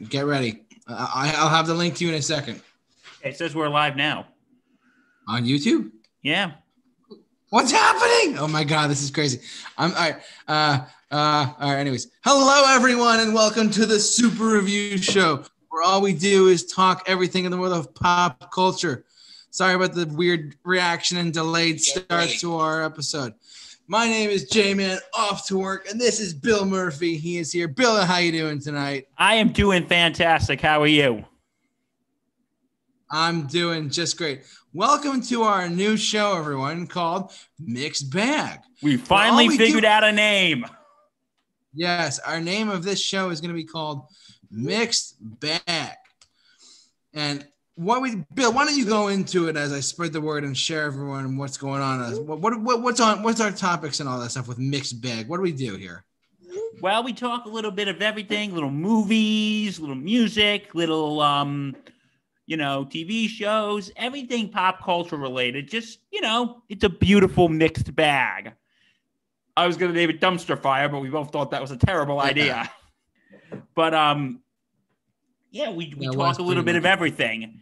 second. Get ready. I, I'll have the link to you in a second. It says we're live now. On YouTube? Yeah. What's happening? Oh my god, this is crazy. I'm all right. Uh uh all right, anyways. Hello everyone and welcome to the Super Review Show, where all we do is talk everything in the world of pop culture. Sorry about the weird reaction and delayed start to our episode. My name is J-Man off to work, and this is Bill Murphy. He is here. Bill, how are you doing tonight? I am doing fantastic. How are you? I'm doing just great. Welcome to our new show, everyone, called Mixed Bag. We finally we figured do- out a name. Yes, our name of this show is going to be called Mixed Bag. And what we Bill, why don't you go into it as I spread the word and share everyone what's going on? What, what, what what's on what's our topics and all that stuff with Mixed Bag? What do we do here? Well, we talk a little bit of everything, little movies, little music, little um, you know, TV shows, everything pop culture related. Just, you know, it's a beautiful mixed bag. I was gonna name it dumpster fire, but we both thought that was a terrible idea. But um yeah, we, we Yeah, talk a little bit of everything.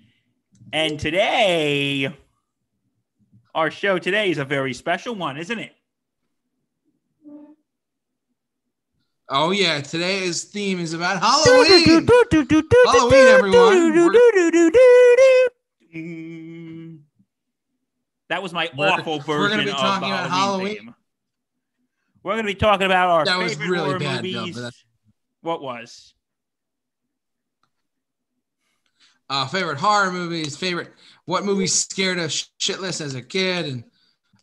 And today our show today is a very special one, isn't it? Oh yeah, today's theme is about Halloween. Halloween, everyone. Mm. That was my We're- awful version we're gonna be of talking about Halloween. We're going to be talking about our That was favorite really horror bad, movies. but What was? Uh, favorite horror movies, favorite what movies scared us shitless as a kid, and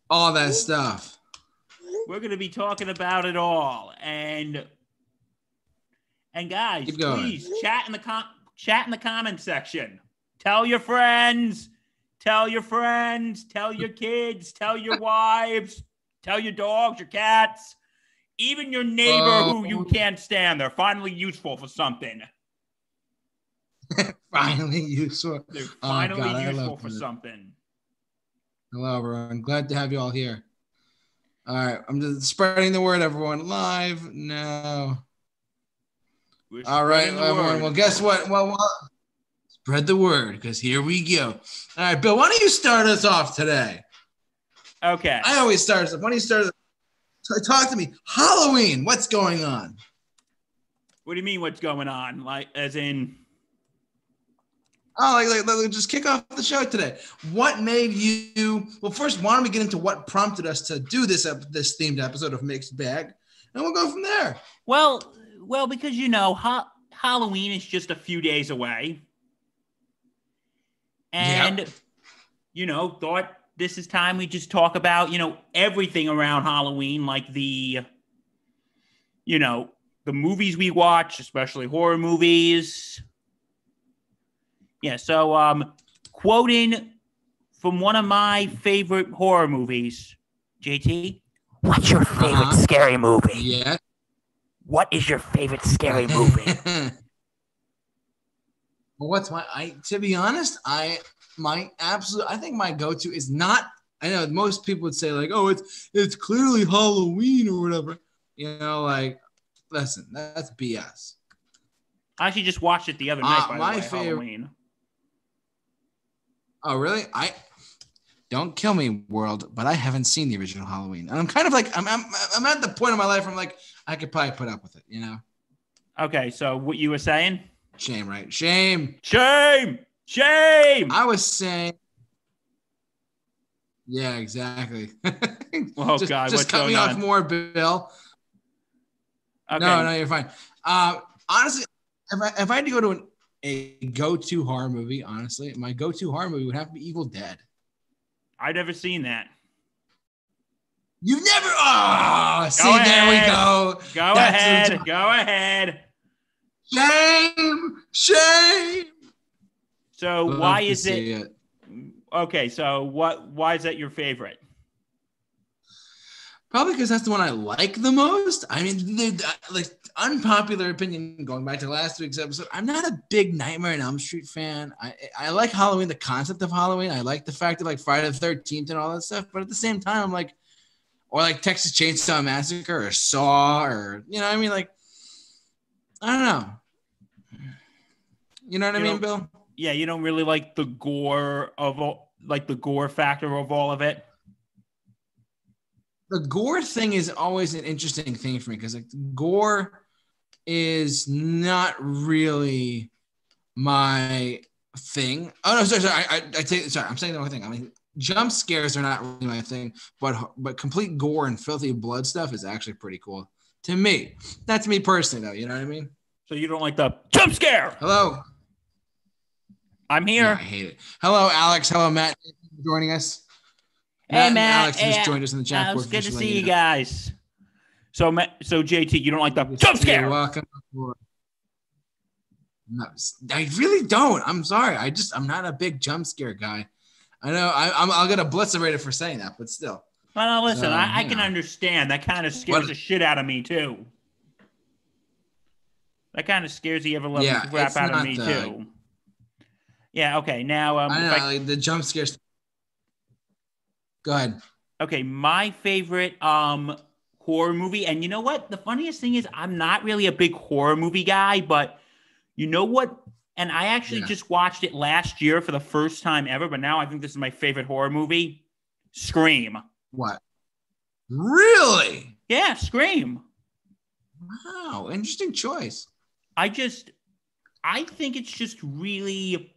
all that stuff. We're going to be talking about it all. And and guys, please chat in the com- chat in the comment section. Tell your friends, tell your friends, tell your kids, tell your wives, tell your dogs, your cats, even your neighbor who you Oh. can't stand. They're finally useful for something. Finally, you saw. They're Oh, finally God, I useful for something. Hello, everyone. Glad to have you all here. All right, I'm just spreading the word, everyone. Live now. All right, everyone. word. Well, guess what? Well, well spread the word because here we go. All right, Bill. Why don't you start us off today? Okay. I always start us. off. Why don't you start? us- Talk to me. Halloween. What's going on? What do you mean? What's going on? Like, as in, Oh, like, like, like, just kick off the show today. What made you? Well, first, why don't we get into what prompted us to do this ep- this themed episode of Mixed Bag, and we'll go from there. well, well, because you know, ha- Halloween is just a few days away, and you know, thought this is time we just talk about you know everything around Halloween, like the, you know, the movies we watch, especially horror movies. Yeah. So, um, quoting from one of my favorite horror movies, JT. What's your favorite Uh-huh. scary movie? Yeah. What is your favorite scary movie? well, what's my? I to be honest, I my absolute. I think my go-to is not. I know most people would say like, oh, it's it's clearly Halloween or whatever. You know, like, listen, that's BS. I actually just watched it the other night. Uh, by my the way, favorite- Halloween. Oh, really? I don't kill me, world, but I haven't seen the original Halloween, and I'm kind of like I'm I'm, I'm at the point of my life where I'm like I could probably put up with it. You know, Okay, so what you were saying? shame, right? Shame. Shame! Shame! I was saying. Yeah, exactly. Oh, just, God, just what's cut me going off more, Bill. Okay. No, no, you're fine. Uh, honestly, if I, if I had to go to an, a go-to horror movie, honestly, my go-to horror movie would have to be Evil Dead. I've never seen that. You've never. Oh, see, Go there we go. Go That's ahead. Go ahead. Shame, shame. So Love why is see it okay? So what? Why is that your favorite? Probably because that's the one I like the most. I mean, the, like unpopular opinion. Going back to last week's episode, I'm not a big Nightmare on Elm Street fan. I I like Halloween, the concept of Halloween. I like the fact that like Friday the Thirteenth and all that stuff. But at the same time, I'm like, or like Texas Chainsaw Massacre or Saw or you know, what I mean, like, I don't know. You know what I mean, Bill? Yeah, you don't really like the gore of all, like the gore factor of all of it. The gore thing is always an interesting thing for me because like gore is not really my thing. Oh no, sorry, sorry. I, I, I take sorry. I'm saying the wrong thing. I mean, jump scares are not really my thing, but but complete gore and filthy blood stuff is actually pretty cool to me. Not to me personally, though. You know what I mean? So you don't like the jump scare? Hello. I'm Yeah, I hate it. Hello, Alex. Hello, Matt. Thank you for joining us. Hey, and Matt. Alex Hey, just joined us in the chat. It's good to see you know. guys. So, so JT, you don't like the jump scare? welcome. No, I really don't. I'm sorry. I just I'm not a big jump scare guy. I know I, I'm I'll get obliterated for saying that, but still. Well, no, listen, I, I can know. understand. That kind of scares the shit out of me too. That kind of scares the ever loving Yeah, crap out of me the- too. Yeah. Okay. Now, um, know I- like the jump scares. Go ahead. okay, my favorite um horror movie, and you know what? The funniest thing is, I'm not really a big horror movie guy, but you know what? And I actually Yeah. just watched it last year for the first time ever, but now I think this is my favorite horror movie. Scream. What? Really? Yeah, Scream. Wow, interesting choice. I just, I think it's just really.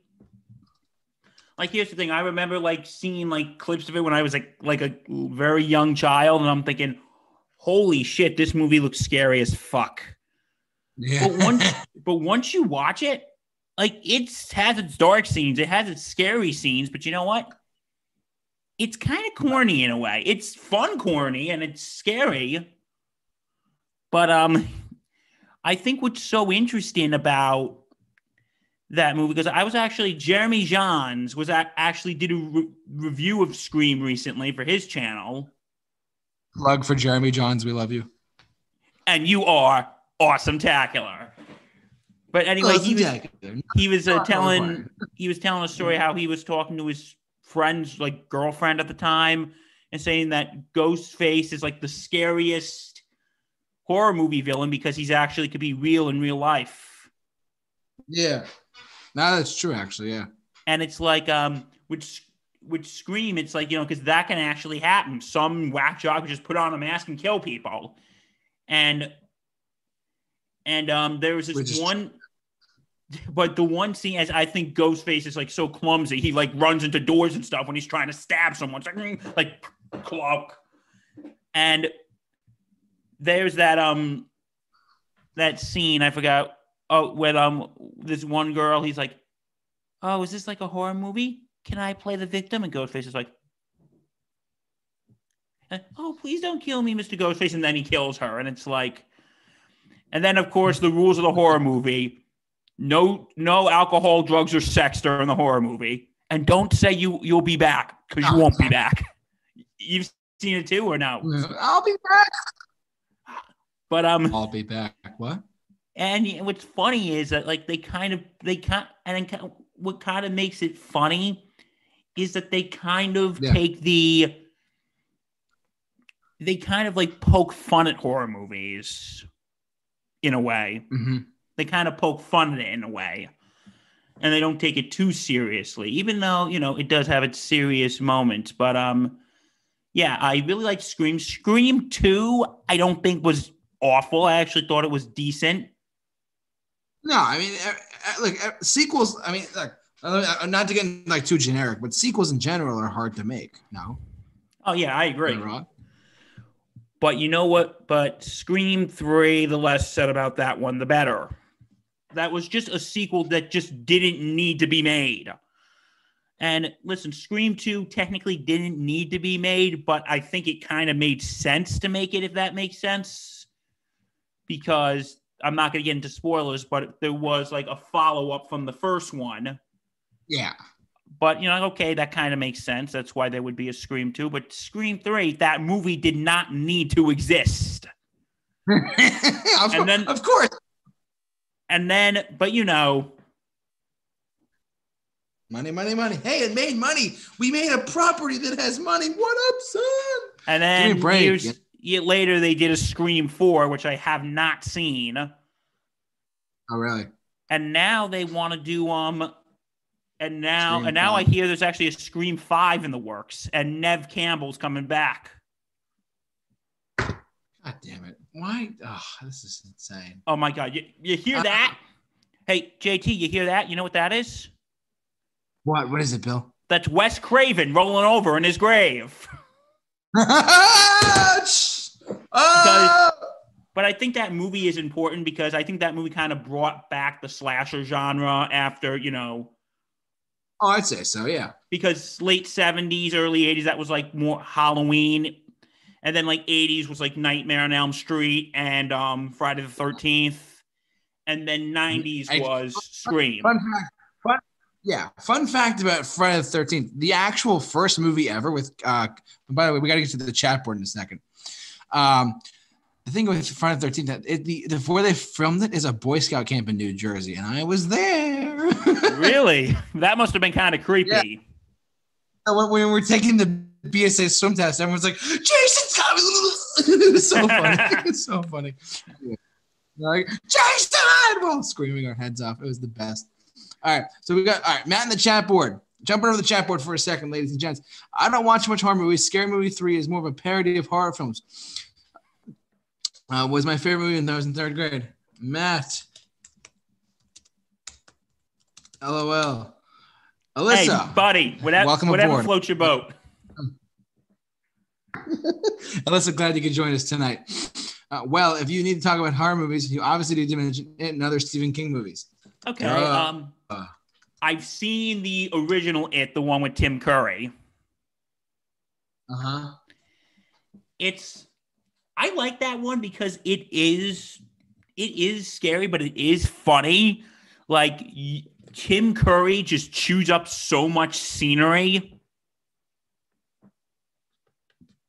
Like here's the thing. I remember like seeing like clips of it when I was like like a very young child, and I'm thinking, "Holy shit, this movie looks scary as fuck." Yeah. But once, but once you watch it, like it's has its dark scenes, it has its scary scenes, but you know what? It's kind of corny in a way. It's fun corny and it's scary. But um I think what's so interesting about that movie because I was actually Jeremy Johns was a- actually did a re- review of Scream recently for his channel, Plug for Jeremy Johns. We love you. and you are awesome tacular. But anyway, he was he was uh, telling he was telling a story how he was talking to his friend's like girlfriend at the time and saying that Ghostface is like the scariest horror movie villain because he's actually could be real in real life. Yeah. No, that's true. Actually, yeah. And it's like um which which scream it's like you know because that can actually happen. Some whack job could just put on a mask and kill people. And and um there was this one but the one scene as I think Ghostface is like so clumsy, he like runs into doors and stuff when he's trying to stab someone. It's like "Mm," like cloak. And there's that um that scene, I forgot oh when um this one girl, he's like, Oh, is this like a horror movie? Can I play the victim? And Ghostface is like, Oh, please don't kill me, Mr. Ghostface. And then he kills her. And it's like, and then of course the rules of the horror movie no no alcohol drugs or sex during the horror movie and don't say you you'll be back because you won't be back you've seen it too or no I'll be back. but um I'll be back. What? And what's funny is that like they kind of they kind and then what kind of makes it funny is that they kind of Yeah. take the they kind of like poke fun at horror movies in a way. Hmm they kind of poke fun at it in a way. And they don't take it too seriously even though you know it does have its serious moments. But um yeah i really like scream. Scream 2 i don't think was awful. I actually thought it was decent No, I mean, look, sequels. I mean, uh, not to get like too generic, but sequels in general are hard to make. No, oh yeah i agree but you know what but scream 3 the less said about that one the better that was just a sequel that just didn't need to be made and listen scream 2 technically didn't need to be made but i think it kind of made sense to make it if that makes sense because i'm not going to get into spoilers but there was like a follow-up from the first one Yeah. but you know, okay, that kind of makes sense. That's why there would be a Scream 2. But Scream 3, that movie did not need to exist. of, And then- of course. And then, but you know, Money, money, money. Hey, it made money. We made a property that has money. What up, son? and me a then break. Years ye- later they did a Scream 4, which I have not seen. Oh, really? and now they want to do um, and now Scream and now I hear there's actually a Scream Five in the works, and Neve Campbell's coming back. God damn it! Why? Oh, this is insane. Oh my god, you, you hear Uh, that? Hey JT, you hear that? You know what that is? What? What is it, Bill? That's Wes Craven rolling over in his grave. oh! But I think that movie is important because I think that movie kind of brought back the slasher genre after, you know, oh, I'd say so. Yeah. because late 70s, early 80s, that was like more Halloween. And then like 80s was like Nightmare on Elm Street and um, Friday the 13th. And then 90s I- was Scream. Fun fact. Fun, yeah. Fun fact about Friday the Thirteenth: the actual first movie ever with. Uh, by the way, we got to get to the chat board in a second. Um, the thing with Friday the Thirteenth, that it, the, where they filmed it is a Boy Scout camp in New Jersey, and I was there. really? That must have been kind of creepy. when, when we were taking the BSA swim test, everyone's like, "Jason's coming!" it was so funny. it's so funny. Yeah. Like Jason, while screaming our heads off. It was the best. All right, so we got all right. Matt in the chat board. Jumping over the chat board for a second, ladies and gents. I don't watch much horror movies. Scary Movie Three is more of a parody of horror films. Uh, was my favorite movie when I was in third grade. Matt. LOL. Alyssa. Hey, buddy, whatever, Welcome whatever aboard. floats your boat. Alyssa, glad you could join us tonight. Uh, well, if you need to talk about horror movies, you obviously need to mention it and other Stephen King movies. Okay. Uh, um. I've seen the original It, the one with Tim Curry. Uh huh. It's I like that one because it is it is scary, but it is funny. Like Tim Curry just chews up so much scenery.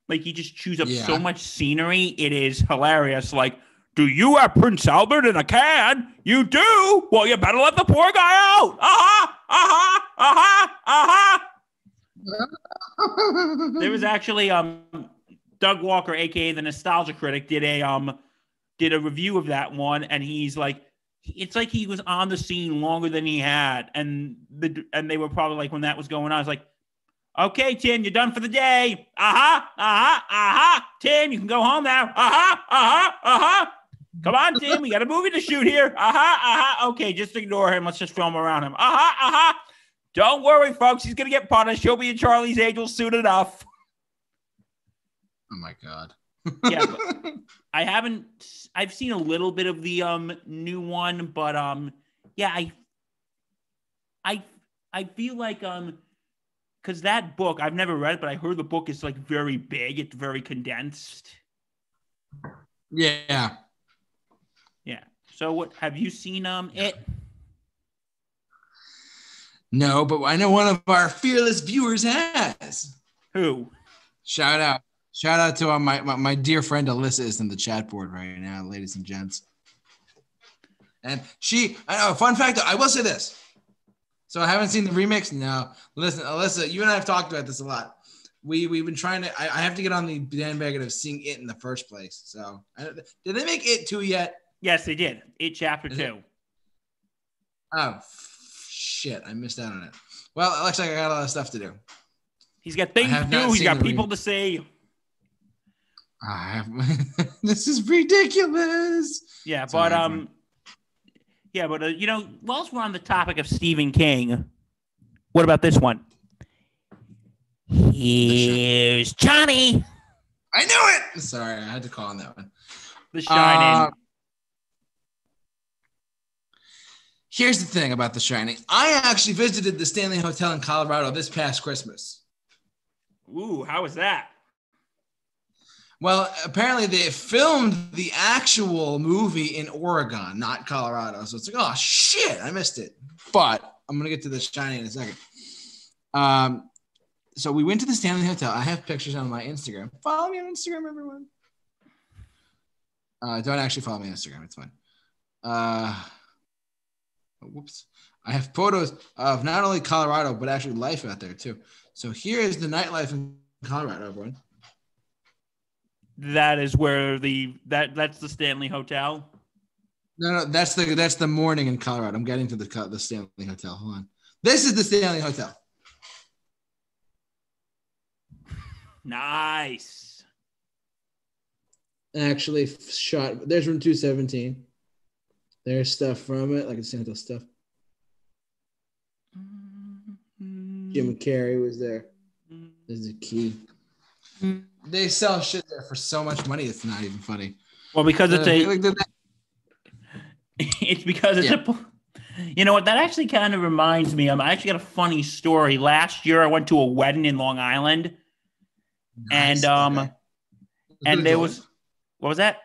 Like he just chews up Yeah. so much scenery. It is hilarious. Like, do you have Prince Albert in a can? You do? Well, you better let the poor guy out. Uh-huh. Uh-huh. Uh-huh. Uh-huh. There was actually um Doug Walker, aka the Nostalgia Critic, did a um did a review of that one, and he's like, it's like he was on the scene longer than he had, and the and they were probably like when that was going on, I was like, okay, Tim, you're done for the day. Huh, uh huh. Tim, you can go home now. Uh huh, uh huh, uh huh. Come on, Tim, we got a movie to shoot here. Uh huh. Okay, just ignore him. Let's just film around him. Uh huh. Don't worry, folks. He's gonna get punished. He'll be in Charlie's Angels soon enough. Oh my god. Yeah, I haven't. I've seen a little bit of the um new one, but um, yeah, I, I, I feel like um, because that book I've never read, it, but I heard the book is like very big. It's very condensed. yeah. So what have you seen? Um, it. No, but I know one of our fearless viewers has. Who? Shout out. Shout out to uh, my, my my dear friend Alyssa is in the chat board right now, ladies and gents. And she, I know, fun fact, I will say this. So I haven't seen the remix. No, listen, Alyssa, you and I have talked about this a lot. We we've been trying to. I, I have to get on the bandwagon of seeing it in the first place. So I, did they make it two yet? Yes, they did. It chapter Is it- two. Oh f- shit, I missed out on it. Well, it looks like I got a lot of stuff to do. He's got things to do. He's got people rem- to see. I have, this is ridiculous. Yeah, Sorry, but um, yeah, but uh, you know, whilst we're on the topic of Stephen King, what about this one? Here's Johnny, I knew it. Sorry, I had to call on that one. The Shining. Uh, Here's the thing about The Shining. I actually visited the Stanley Hotel in Colorado this past Christmas. Ooh, how was that? Well, apparently they filmed the actual movie in Oregon, not Colorado. So it's like, oh shit, I missed it. But I'm gonna get to The Shining in a second. Um, so we went to the Stanley Hotel. I have pictures on my Instagram. Follow me on Instagram, everyone. Uh, don't actually follow me on Instagram. It's fine. Uh, whoops. I have photos of not only Colorado but actually life out there too. So here is the nightlife in Colorado, everyone. That is where the that that's the Stanley Hotel. No, no, that's the that's the morning in Colorado. I'm getting to the the Stanley Hotel. Hold on. This is the Stanley Hotel. Nice. Actually, shot. There's room 217. There's stuff from it, like it's Stanley Hotel stuff. Jim Carrey was there. There's the key. They sell shit there for so much money. It's not even funny. Well, because it's Uh, a like it's because it's a you know what that actually kind of reminds me um, i actually got a funny story last year i went to a wedding in long island and um okay. and there was what was that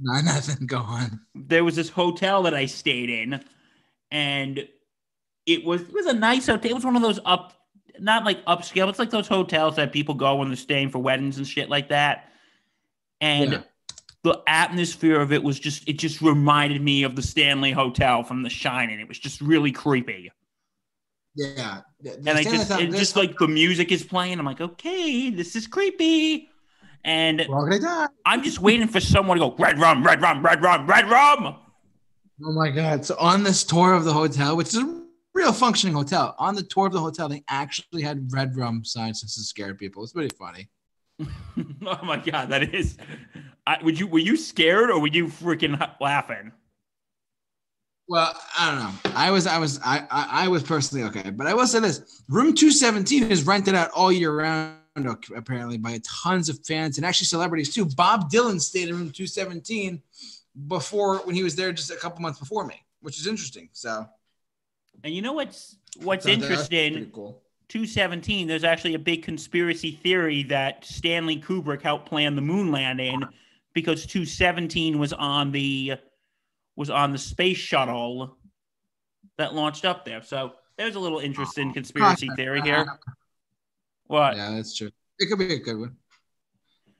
no nothing. Go on. there was this hotel that i stayed in and it was it was a nice hotel it was one of those up not like upscale it's like those hotels that people go when they're staying for weddings and shit like that and Yeah. the atmosphere of it was just it just reminded me of the Stanley Hotel from The Shining. It was just really creepy. Yeah. The- And I just just like the music is playing, I'm like, okay, this is creepy. And we're all gonna die. I'm just waiting for someone to go, red rum, red rum, red rum, red rum. Oh my god! So on this tour of the hotel, which is a real functioning hotel, on the tour of the hotel, they actually had red rum signs just to scare people. It's pretty funny. oh my god, that is. I, would you were you scared or were you freaking laughing? Well, I don't know. I was, I was, I, I, I was personally okay, but I will say this: Room Two Seventeen is rented out all year round, apparently by tons of fans and actually celebrities too. Bob Dylan stayed in Room Two Seventeen before when he was there just a couple months before me, which is interesting. So And you know what's what's so interesting? cool. 217, there's actually a big conspiracy theory that Stanley Kubrick helped plan the moon landing because 217 was on the was on the space shuttle that launched up there. So there's a little interesting conspiracy theory here. What? Yeah, that's true. It could be a good one.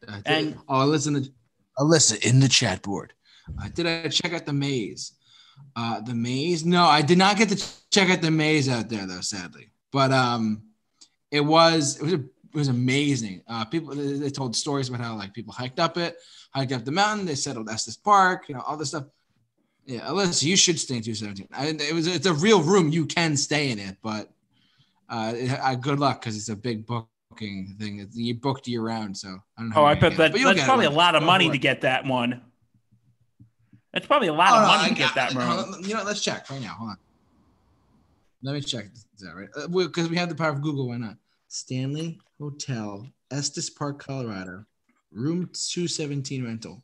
Uh, And- oh, listen to Alyssa in the chat board. Uh, did I check out the maze? Uh, the maze? No, I did not get to check out the maze out there though, sadly. But um, it was it was it was amazing. Uh, people they, they told stories about how like people hiked up it, hiked up the mountain. They settled Estes Park, you know, all this stuff. Yeah, Alyssa, you should stay in 217. I, it was it's a real room. You can stay in it, but uh, uh good luck because it's a big booking thing. It's, you booked year round, so I don't know. Oh, I bet gonna get it, that, that's probably a lot of money to get that one. That's probably a lot Oh, of money to get that room. hold on, You know, let's check right now. Hold on. Let me check. Is that right? Because we have the power of Google. Why not? Stanley Hotel, Estes Park, Colorado, room 217 rental.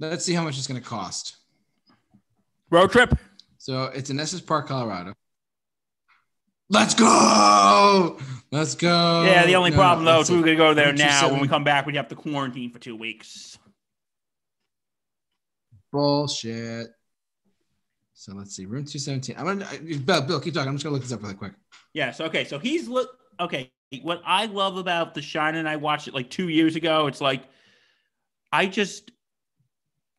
Let's see how much it's going to cost. Road trip? So it's in Estes Park, Colorado. Let's go. Let's go. yeah, the only No, problem though is we see. are gonna go there now. When we come back, we'd have to quarantine for two weeks. Bullshit. So let's see. Room 217. I'm gonna uh, Bill, Bill, keep talking. I'm just gonna look this up really quick. Yes. Okay. So he's look. Okay. What I love about The Shining, I watched it like two years ago. It's like, I just,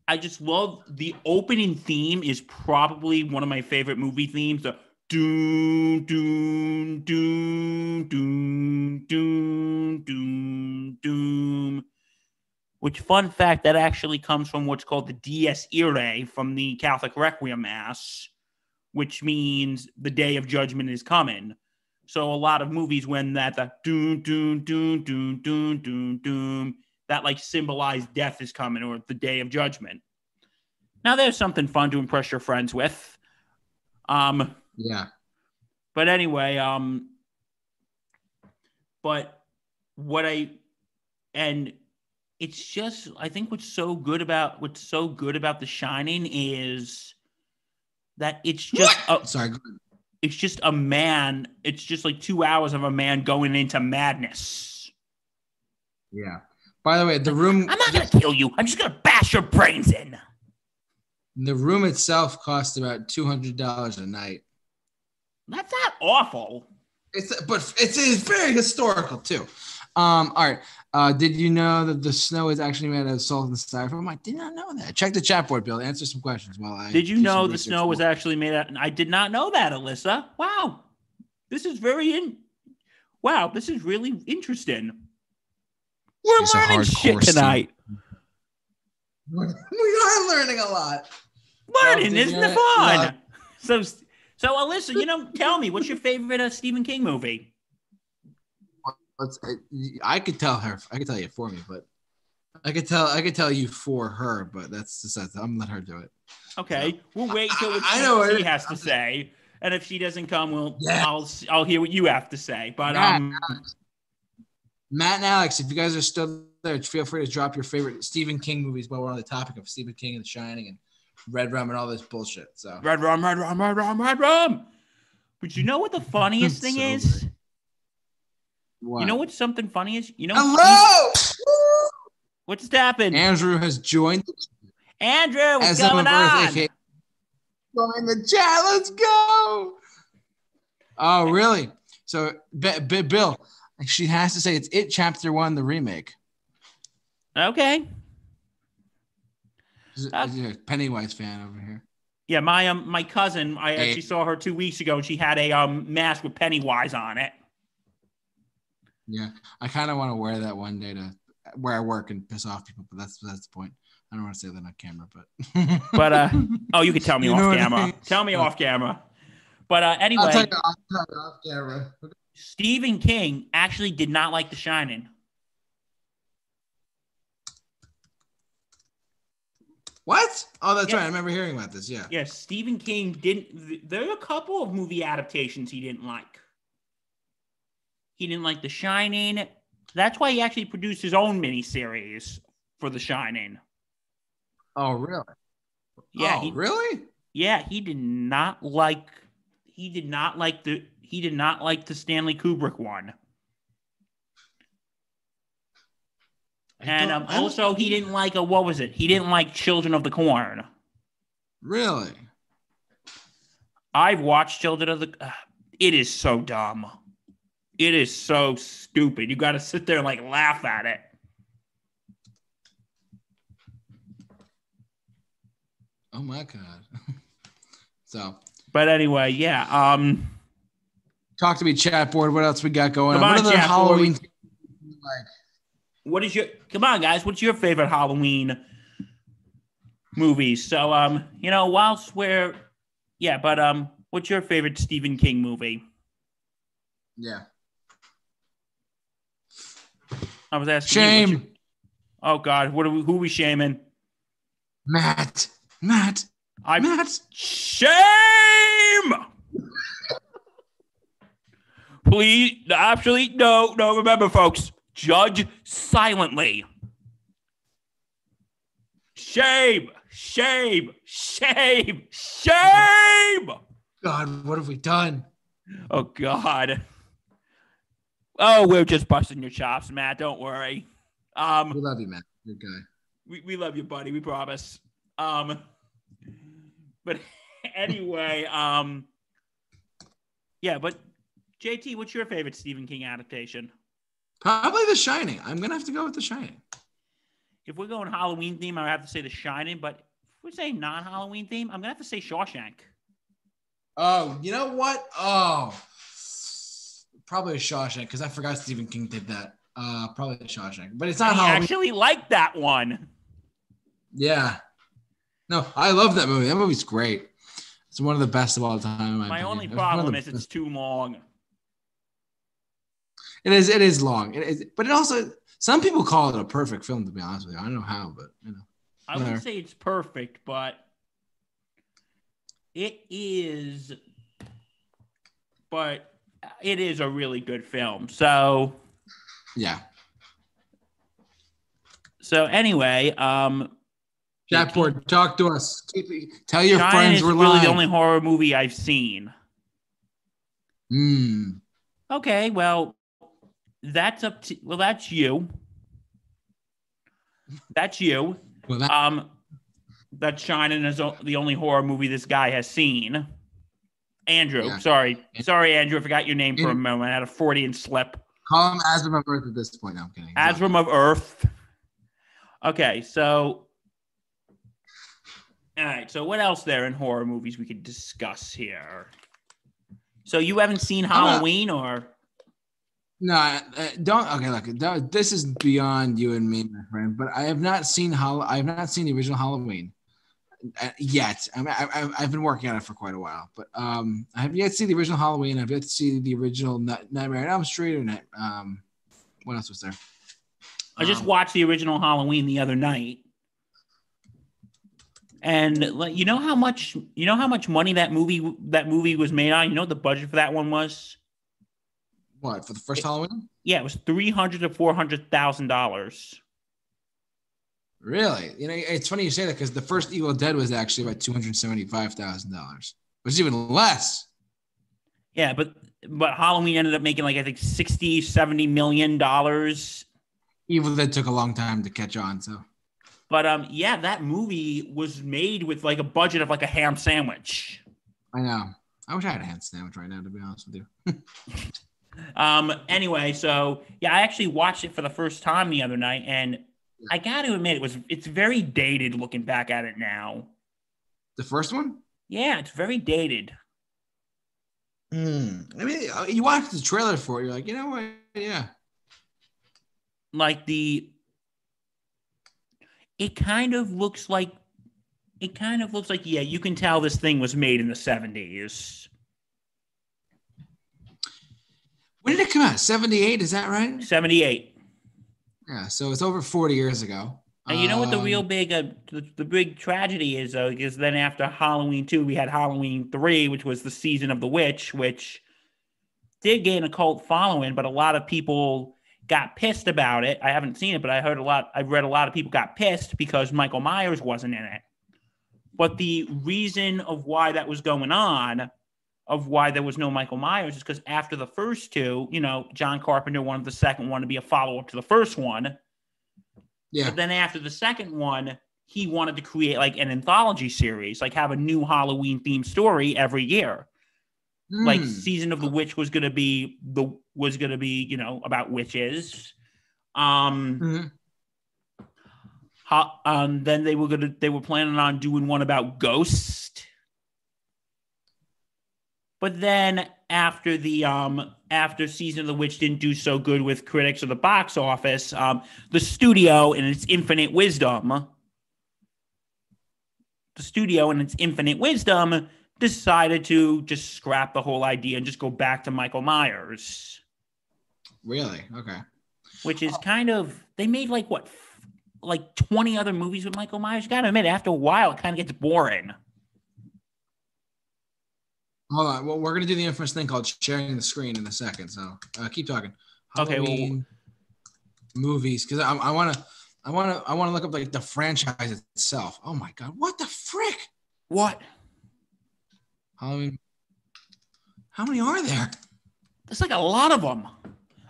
I just love the opening theme. Is probably one of my favorite movie themes. The doom doom doom doom doom doom doom. Which fun fact that actually comes from what's called the Dies Irae from the Catholic Requiem Mass, which means the day of judgment is coming. So a lot of movies when that the doom doom doom doom doom doom doom that like symbolize death is coming or the day of judgment. Now there's something fun to impress your friends with. Um Yeah. but anyway, um but what I and it's just I think what's so good about what's so good about The Shining is that it's just a, Sorry. go ahead. it's just a man. It's just like two hours of a man going into madness. Yeah. By the way, the room I'm not gonna kill you. I'm just gonna bash your brains in. the room itself costs about two hundred dollars a night. That's not awful. It's but it's, it's very historical too. Um, all right. Uh, did you know that the snow is actually made out of salt and styrofoam? I did not know that. Check the chat board, Bill. Answer some questions while I. Did you know the snow was actually made out? I did not know that, Alyssa. Wow, this is very in. Wow, this is really interesting. We're She's learning shit tonight. we are learning a lot. Learning, isn't it fun? So, so Alyssa, you know, tell me, what's your favorite uh, Stephen King movie? Let's. I could tell her. I could tell you for me, but I could tell. I could tell you for her, but that's just. that's- I'm gonna let her do it. Okay, we'll wait till what I- I she, know she it. has to say, and if she doesn't come, we'll Yeah. I'll I'll hear what you have to say. But Yeah. um, Matt and Alex, if you guys are still there, feel free to drop your favorite Stephen King movies while we're on the topic of Stephen King and The Shining and Red Rum and all this bullshit. So red rum, red rum, red rum, red rum. But you know what the funniest thing So is? what? You know what something funny is? You know Hello. what's just happened? Andrew has joined Andrew, what's as going on? join the chat. Let's go. Oh, really? So, B- B- Bill, she has to say it's it chapter one, the remake. Okay. Uh, Pennywise fan over here. Yeah, my um my cousin, I actually saw her two weeks ago. and She had a um mask with Pennywise on it. Yeah, I kind of want to wear that one day to where I work and piss off people, but that's that's the point. I don't want to say that on camera, but But uh oh, you can tell me You off what I camera. mean? Tell me off camera. But uh anyway, I'll tell you off camera. Stephen King actually did not like The Shining. What? Oh, that's right. I remember hearing about this. Yeah. Yes, Stephen King didn't. th- There are a couple of movie adaptations he didn't like. He didn't like The Shining. That's why he actually produced his own miniseries for The Shining. Oh, really? Yeah, Oh, he, really? yeah, he did not like. He did not like the. He did not like the Stanley Kubrick one, I and um, also he didn't like a what was it? He didn't like Children of the Corn. Really? I've watched Children of the. Uh, it is so dumb. It is so stupid. You got to sit there and like laugh at it. Oh my god. so, But anyway, yeah. Um, talk to me, chat board. What else we got going Come on? on, what are the. Halloween? Like, what is your? Come on, guys. What's your favorite Halloween movies? So, um, you know, whilst we're, yeah, but um, what's your favorite Stephen King movie? yeah. I was asking. you, Shame, oh God, what are we? Who are we shaming? Matt. Matt. I'm Matt. Shame! Please, actually, no, no. Remember, folks, judge silently. Shame, shame, shame, shame. God, what have we done? Oh, God. Oh, we're just busting your chops, Matt. Don't worry. Um, We love you, Matt. Good guy. we, we love you, buddy. We promise. Um, but anyway, um, yeah, but JT, what's your favorite Stephen King adaptation? Probably The Shining. I'm gonna have to go with The Shining. If we're going Halloween theme, I would have to say The Shining. But if we're saying non-Halloween theme, I'm gonna have to say Shawshank. Oh, you know what? Oh, probably a Shawshank because I forgot Stephen King did that. Uh, probably a Shawshank, but it's not I Halloween. actually like that one. yeah. No, I love that movie. That movie's great. It's one of the best of all time. in My only problem is it's too long. It is it is long. It is, but it also some people call it a perfect film. To be honest with you, I don't know how, but you know. I wouldn't say it's perfect, but it is. But it is a really good film. So Yeah. so anyway, um, Chat board, talk to us. Keep, tell your Shining friends is we're really live. the only horror movie I've seen. Mm. Okay, well, that's up to well, that's you. That's you. Well, that, Um, that Shining is the only horror movie this guy has seen. Andrew, Yeah. sorry, sorry, Andrew, I forgot your name for a moment. I had a forty Freudian slip. call him Asthma of Earth at this point. No, I'm kidding. Asram of Earth. Okay, so. All right, so what else there in horror movies we could discuss here? So you haven't seen Halloween or No, uh, don't. Okay, look, don't- this is beyond you and me, my friend. But I have not seen Hall. I have not seen the original Halloween uh, yet. I mean, I, I've been working on it for quite a while, but um, I have yet to see the original Halloween. I've yet to see the original Night- Nightmare on Elm Street or Night. Um, what else was there? I just Um, watched the original Halloween the other night. And like, you know how much you know how much money that movie that movie was made on. You know what the budget for that one was? What for the first Halloween? Yeah, it was three hundred to four hundred thousand dollars. Really? You know, it's funny you say that because the first Evil Dead was actually about two hundred seventy-five thousand dollars, which is even less. Yeah, but but Halloween ended up making like I think 60, 70 million dollars. Evil Dead took a long time to catch on, so But um, yeah, that movie was made with like a budget of like a ham sandwich. I know. I wish I had a ham sandwich right now, to be honest with you. Um, anyway, so yeah, I actually watched it for the first time the other night, and I got to admit, it was it's very dated looking back at it now. The first one? Yeah, it's very dated. Hmm. I mean, uh, you watch the trailer for it, you're like, you know what? Yeah. Like the, it kind of looks like, it kind of looks like yeah, you can tell this thing was made in the seventies. When did it come out? 78, is that right? 78. Yeah, so it's over 40 years ago. And you know what the Um, real big uh, the, the big tragedy is though, because then after Halloween two, we had Halloween three, which was the season of the witch, which did gain a cult following, but a lot of people got pissed about it. I haven't seen it, but I heard a lot. I've read a lot of people got pissed because Michael Myers wasn't in it. But the reason of why that was going on, of why there was no Michael Myers, is because after the first two, you know, John Carpenter wanted the second one to be a follow up to the first one. Yeah. But then after the second one, he wanted to create like an anthology series, like have a new Halloween themed story every year. Like Hmm. season of the witch was gonna be the was gonna be you know about witches. Um, Mhm. ho- um then they were gonna they were planning on doing one about ghost. But then after the um after season of the witch didn't do so good with critics or the box office, um the studio in its infinite wisdom the studio in its infinite wisdom decided to just scrap the whole idea and just go back to Michael Myers, Really? Okay. which is kind of they made like what like 20 other movies with Michael Myers. You gotta admit, after a while it kind of gets boring. Hold on. Well, we're gonna do the infamous thing called sharing the screen in a second. So uh, keep talking. Okay, well- movies because I, I want to, I want to, I want to look up like the franchise itself. Oh my god, what the frick? What? Halloween. How many are there? There's like a lot of them.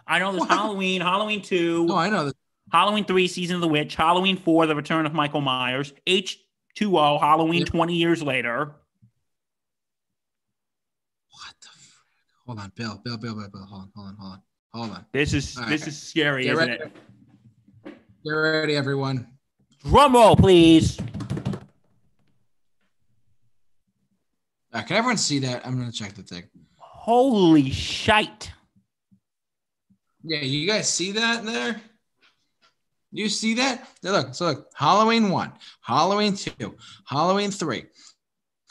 I know there's What? Halloween, Halloween 2, Oh, I know. This. Halloween 3, Season of the Witch, Halloween 4, The Return of Michael Myers, H2O, Halloween Yeah. 20 years later. What the frick? Hold on, Bill, Bill, Bill, Bill, Bill. Hold on, hold on, hold on, hold on. This is All this right. is scary, Get isn't ready. it? Get ready, everyone. Drum roll, please. Uh, can everyone see that? I'm gonna check the thing. Holy shite. Yeah, you guys see that there? You see that? Now look, so look, Halloween one, Halloween two, Halloween three,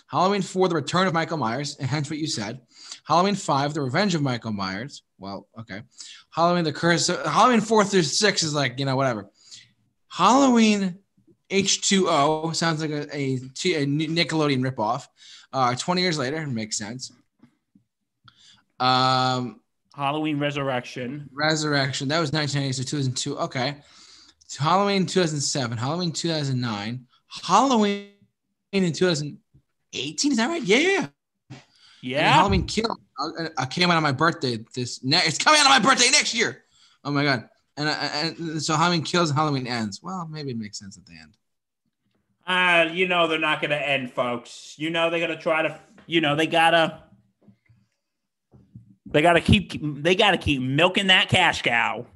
Halloween four, the return of Michael Myers, and hence what you said. Halloween five, the revenge of Michael Myers. Well, okay. Halloween the curse. Halloween four through six is like you know whatever. Halloween H2O sounds like a a Nickelodeon ripoff. Uh, 20 years later, makes sense. Um, Halloween Resurrection. Resurrection. That was 1990, so 2002. Okay. Halloween 2007. Halloween 2009. Halloween in 2018. Is that right? Yeah. yeah, yeah. And Halloween Kill I, uh, came out on my birthday. This ne- it's coming out on my birthday next year. Oh my god. And, uh, and so Halloween kills and Halloween ends. Well, maybe it makes sense at the end. Uh, you know they're not going to end, folks. You know they're going to try to. You know they gotta. They gotta keep. They gotta keep milking that cash cow.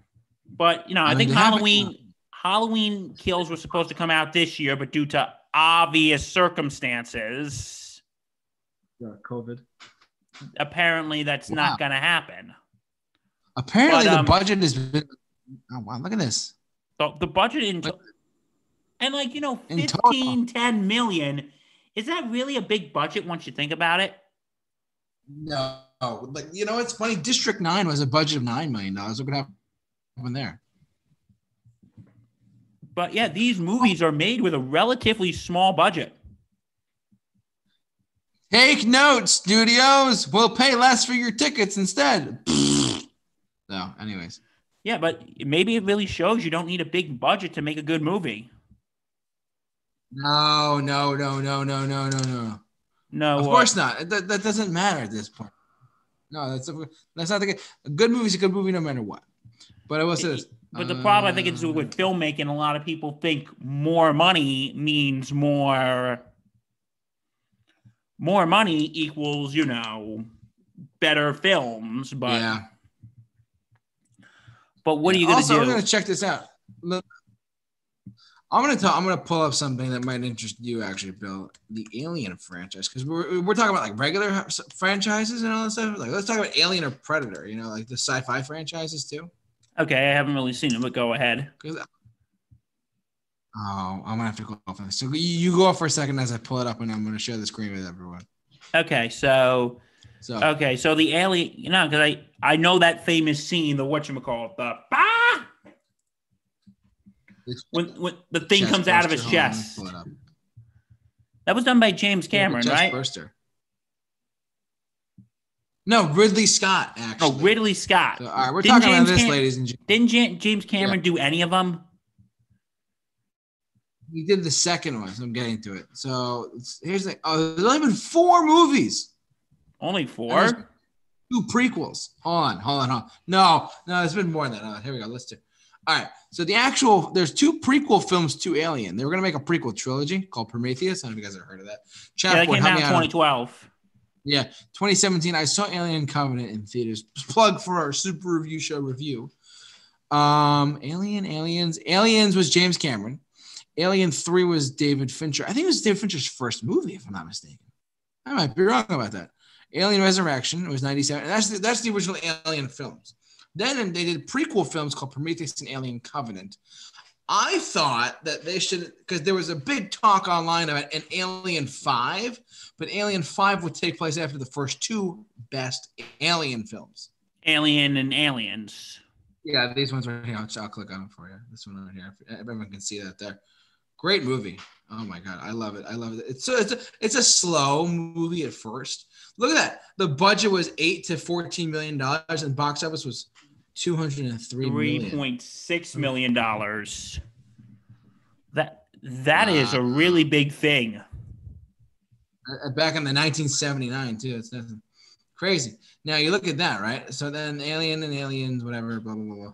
But you know, I And think Halloween. Halloween kills were supposed to come out this year, but due to obvious circumstances, Yeah, COVID. apparently that's Wow. not going to happen. Apparently, But, the um, budget has been. Oh wow! Look at this. The, the budget in to- and like you know In 15 10 million is that really a big budget once you think about it No, like you know, it's funny. District Nine was a budget of nine million dollars. Look what happened there. but yeah these movies are made with a relatively small budget Take notes, studios. We'll pay less for your tickets instead. so, anyways, yeah but maybe it really shows you don't need a big budget to make a good movie no, no, no, no, no, no, no, no. no Of uh, course not. That, that doesn't matter at this point. No, that's a, that's not the good. A good movie is a good movie no matter what. But I will say this. but the problem i think is Uh, with filmmaking a lot of people think more money means more more money equals you know better films but yeah. but what are you gonna also, do I'm gonna check this out. Look, I'm gonna talk. I'm gonna pull up something that might interest you, actually, Bill. The Alien franchise, because we're we're talking about like regular franchises and all that stuff. Like, let's talk about Alien or Predator. You know, like the sci-fi franchises too. Okay, I haven't really seen it, but go ahead. Because oh, I'm gonna have to go off. So you, you go off for a second as I pull it up, and I'm gonna share the screen with everyone. Okay, so So okay, so the alien, you know, because I I know that famous scene, the what you call the bah! when when the thing chest comes out of his burster. Hold on, let me chest. pull it up. That was done by James Cameron, Chest right? burster. No, Ridley Scott. Oh, actually. Oh, Ridley Scott. So, all right, we're Didn't talking about James this, Cam- ladies and gentlemen. Didn't Ja- James Cameron do any of them? He did the second one, so I'm getting to it. So here's the oh, there's only been four movies, Only four. two prequels. Hold on, hold on, hold on. No, no, there's been more than that. Uh, here we go. Let's do. All right. So the actual there's two prequel films to Alien. They were gonna make a prequel trilogy called Prometheus. I don't know if you guys have heard of that. Yeah, that came out in out. 2012. Yeah, 2017. I saw Alien Covenant in theaters. Plug for our super review show review. Um, Alien, Aliens, Aliens was James Cameron. Alien Three was David Fincher. I think it was David Fincher's first movie, if I'm not mistaken. I might be wrong about that. Alien Resurrection was 97. And that's the, that's the original Alien films. Then they did prequel films called Prometheus and Alien Covenant. I thought that they should, because there was a big talk online about an Alien 5, but Alien 5 would take place after the first two best Alien films. Alien and Aliens. Yeah, these ones right here. I'll, I'll click on them for you. This one right here. Everyone can see that there. Great movie. Oh my god, I love it. I love it. It's so it's a, it's a slow movie at first. Look at that. The budget was eight to fourteen million dollars, and box office was two hundred and three Three million. point six million dollars. That that is a really big thing. Uh, Back in the nineteen seventy nine too. It's nothing crazy. Now you look at that, right? So then Alien and Aliens, whatever, blah blah blah. blah.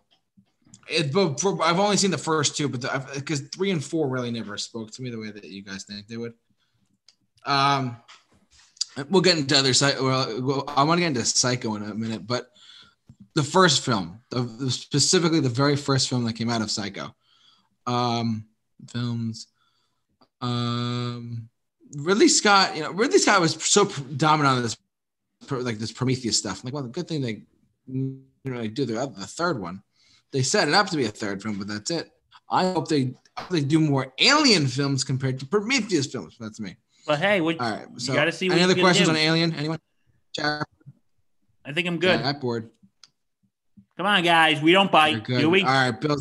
It, but for, I've only seen the first two, but because three and four really never spoke to me the way that you guys think they would. Um, we'll get into other side. Well, I want to get into Psycho in a minute, but the first film, the, the- specifically the very first film that came out of Psycho, um, films, um, Ridley Scott. You know, Ridley Scott was so dominant on this, like this Prometheus stuff. Like, well, the good thing they didn't really do the, the third one. They set it up to be a third film, but that's it. I hope they I hope they do more Alien films compared to Prometheus films. That's me. But hey, what, All right. So, you gotta see any other questions do. on Alien? Anyone? I think I'm good. chat board. Come on, guys. We don't bite. Do we? All right, Bill.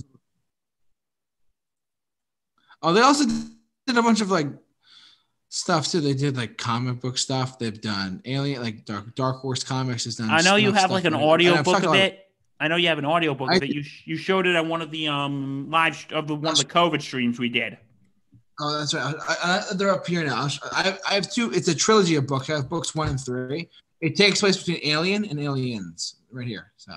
Oh, they also did a bunch of like stuff too. They did like comic book stuff. They've done Alien, like Dark Dark Horse Comics has done. I know you have like an audio book of it. I know you have an audio book I it. You you showed it on one of the um live of the one of the COVID streams we did. Oh, that's right. I, I, they're up here now. I, I have two. It's a trilogy of books. I have books one and three. It takes place between Alien and Aliens, right here. So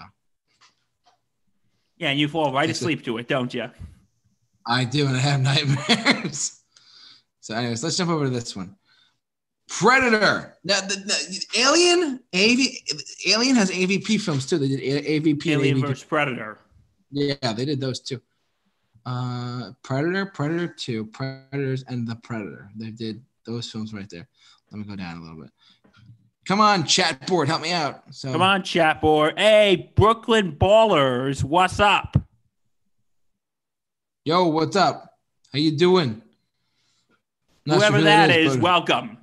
Yeah, and you fall right It's a- asleep to it, don't you? I do, and I have nightmares. so, anyways, let's jump over to this one. Predator. Now, the, the Alien, AV, Alien has AVP films too. They did AVP. Alien AVP. versus Predator. Yeah, they did those too. Uh, Predator, Predator Two, Predators, and The Predator. They did those films right there. Let me go down a little bit. Come on, chat board, help me out. So Come on, chat board. Hey, Brooklyn Ballers, what's up? Yo, what's up? How you doing? Not sure Whoever who that is, but welcome.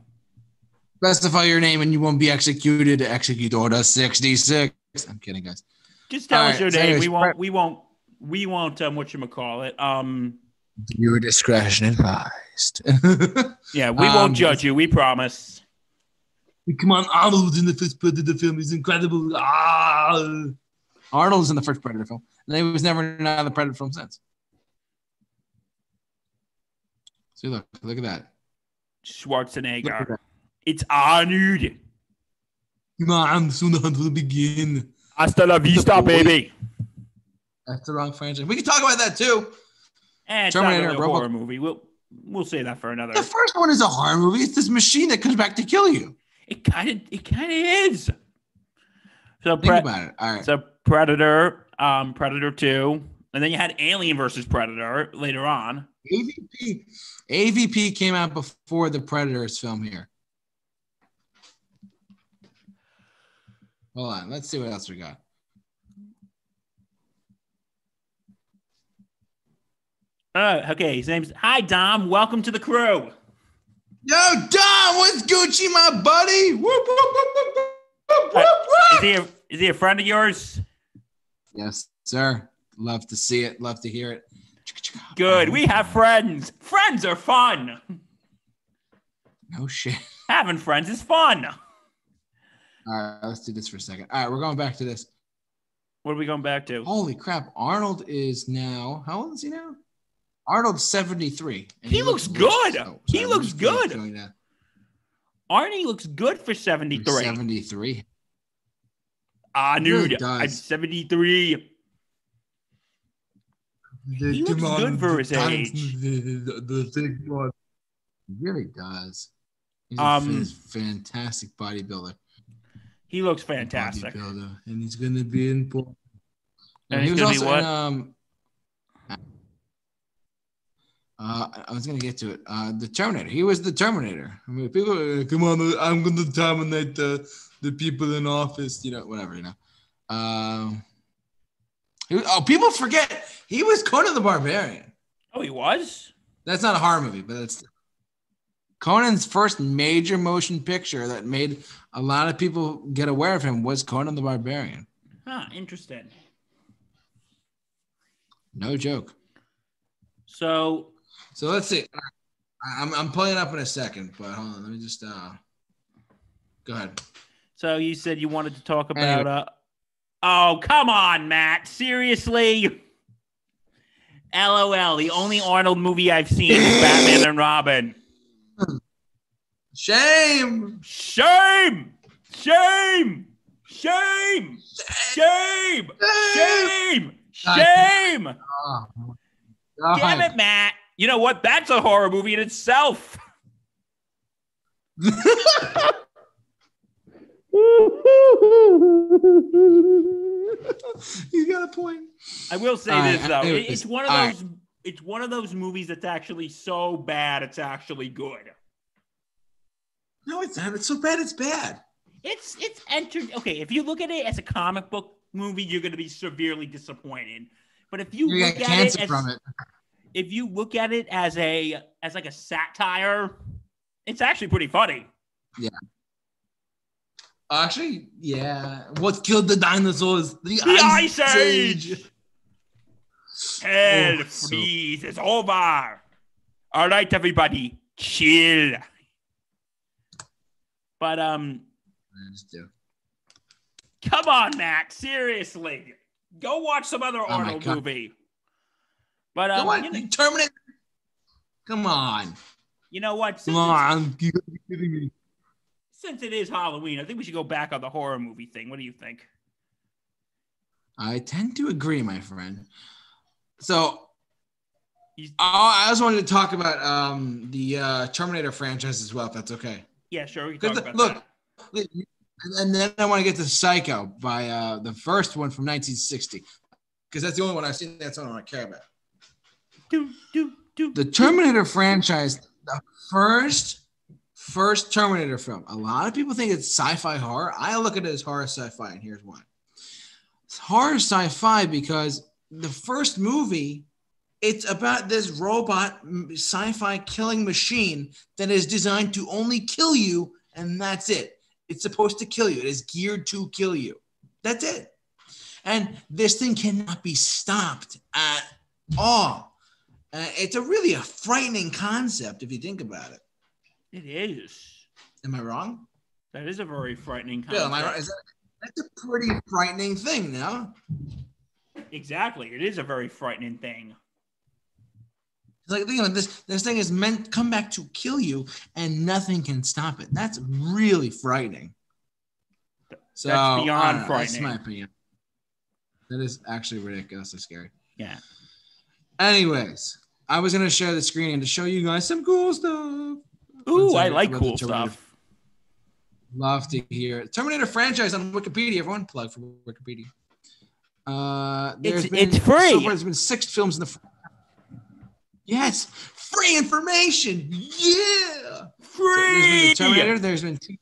Specify your name and you won't be executed. Execute order 66. I'm kidding, guys. Just tell All us right, your so name. anyways, we won't. We won't. We won't. Um, what you call it? Um, Your discretion advised. yeah, we Um, won't judge you. We promise. Come on, Arnold's in the first Predator film. He's incredible. Ah. Arnold's in the first Predator film, and he was never in another Predator film since. See, look, look at that. Look at Schwarzenegger. that. It's. Come on, soon will begin. Hasta la vista, baby. That's the wrong franchise. We can talk about that too. Eh, it's Terminator, really a Robo- horror movie. We'll we'll say that for another. The first one is a horror movie. It's this machine that comes back to kill you. It kind of it kind of is. So Think pre- about it. All right. so Predator, um, Predator Two, and then you had Alien versus Predator later on. AVP. AVP came out before the Predators film here. Hold on. Let's see what else we got. Uh, okay, his name's Hi Dom. Welcome to the crew. Yo, Dom, what's Gucci, my buddy? Whoop, whoop, whoop, whoop, Is he a, is he a friend of yours? Yes, sir. Love to see it. Love to hear it. Good. We have friends. Friends are fun. No shit. Having friends is fun. All right, let's do this for a second. All right, we're going back to this. What are we going back to? Holy crap. Arnold is now, how old is he now? Arnold's 73. and He looks good. He sorry, looks I'm just good. Arnie looks good for 73. 73. Ah, He really. I'm 73. He looks good for his age. The, the. He really does. He's a Um, f- fantastic bodybuilder. He looks fantastic. Bodybuilder, and he's going to be in. Paul. And he was also what? in. Um, uh, I was going to get to it. Uh, the Terminator. He was the Terminator. I mean, people, uh, come on, I'm going to terminate the the people in office. You know, whatever. You know. Um. he was- oh, people forget he was Conan the Barbarian. Oh, he was? That's not a horror movie, but it's Conan's first major motion picture that made a lot of people get aware of him was Conan the Barbarian. Huh, interesting. No joke. So, So let's see. I'm, I'm pulling up in a second, but hold on. Let me just uh go ahead. so you said you wanted to talk about Anyway. uh Oh, come on, Matt. Seriously? LOL. The only Arnold movie I've seen is Batman and Robin. Shame. Shame! Shame! Shame! Shame! Shame! Shame! My Damn it, Matt. You know what? That's a horror movie in itself. He's got a point. I will say this though. It's one of those it's one of those movies that's actually so bad it's actually good. No, it's not. It's so bad. It's bad. It's it's entered okay, if you look at it as a comic book movie, you're gonna be severely disappointed. But if you You look at it as, from it. if you look at it as a as like a satire, it's actually pretty funny. Yeah. Actually, yeah. What killed the dinosaurs? The, The Ice Age! Hell Oh, so- freeze, it's over. All right, everybody, chill. But um, I just do. come on, Matt, seriously, go watch some other Oh Arnold movie. But Come um, on, you, know, Terminator. Come on. you know what? Come on. You gotta be kidding me. since it is Halloween, I think we should go back on the horror movie thing. What do you think? I tend to agree, my friend. So I also wanted to talk about um, the uh, Terminator franchise as well, if that's okay. Yeah, sure. We can talk look, that. and, and then I want to get to Psycho by uh, the first one from 1960, because that's the only one I've seen. That's the only one I care about. Do, do, do, The Terminator franchise, the first first Terminator film. A lot of people think it's sci-fi horror. I look at it as horror sci-fi, and here's why. It's horror sci-fi because the first movie, it's about this robot sci-fi killing machine that is designed to only kill you, and that's it. It's supposed to kill you. It is geared to kill you. That's it. And this thing cannot be stopped at all. Uh, it's a really a frightening concept if you think about it. It is. Am I wrong? That is a very frightening Bill, am I right? Is that, that's a pretty frightening thing, no? Exactly. It is a very frightening thing. It's like you know, this this thing is meant come back to kill you, and nothing can stop it. That's really frightening. So That's beyond don't That's my opinion. That is actually ridiculously scary. Yeah. Anyways, I was gonna share the screen and to show you guys some cool stuff. Ooh, I like cool stuff. Love to hear Terminator franchise on Wikipedia. Everyone plug for Wikipedia. Uh, there's It's- been, it's free. So far, there's been six films in the. Yes, free information. Yeah. So there's been the Terminator. There's been two.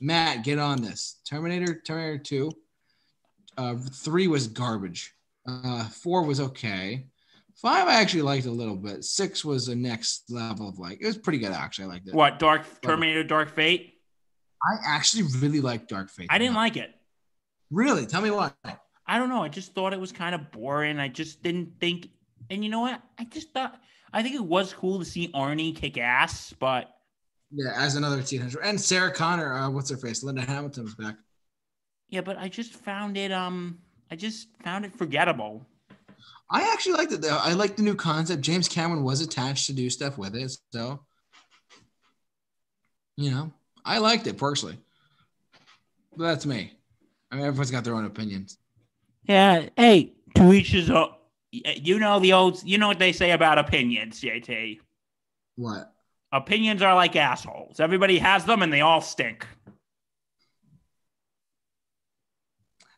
Matt, get on this. Terminator, Terminator Two. Uh, three was garbage. Uh, four was okay. Five I actually liked a little bit. Six was the next level of like it was pretty good actually. I liked it. What Dark Terminator Dark Fate? I actually really liked Dark Fate. I didn't like it. Really? Tell me why. I don't know. I just thought it was kind of boring. I just didn't think. And you know what? I just thought. I think it was cool to see Arnie kick ass, but Yeah, as another teenager. And Sarah Connor, uh, what's her face? Linda Hamilton's back. yeah, but I just found it. Um, I just found it forgettable. I actually liked it though. I liked the new concept. James Cameron was attached to do stuff with it. So, you know, I liked it personally. But that's me. I mean, everyone's got their own opinions. Yeah. Hey, to each his own. You know the old. You know what they say about opinions, JT. What? Opinions are like assholes. Everybody has them, and they all stink.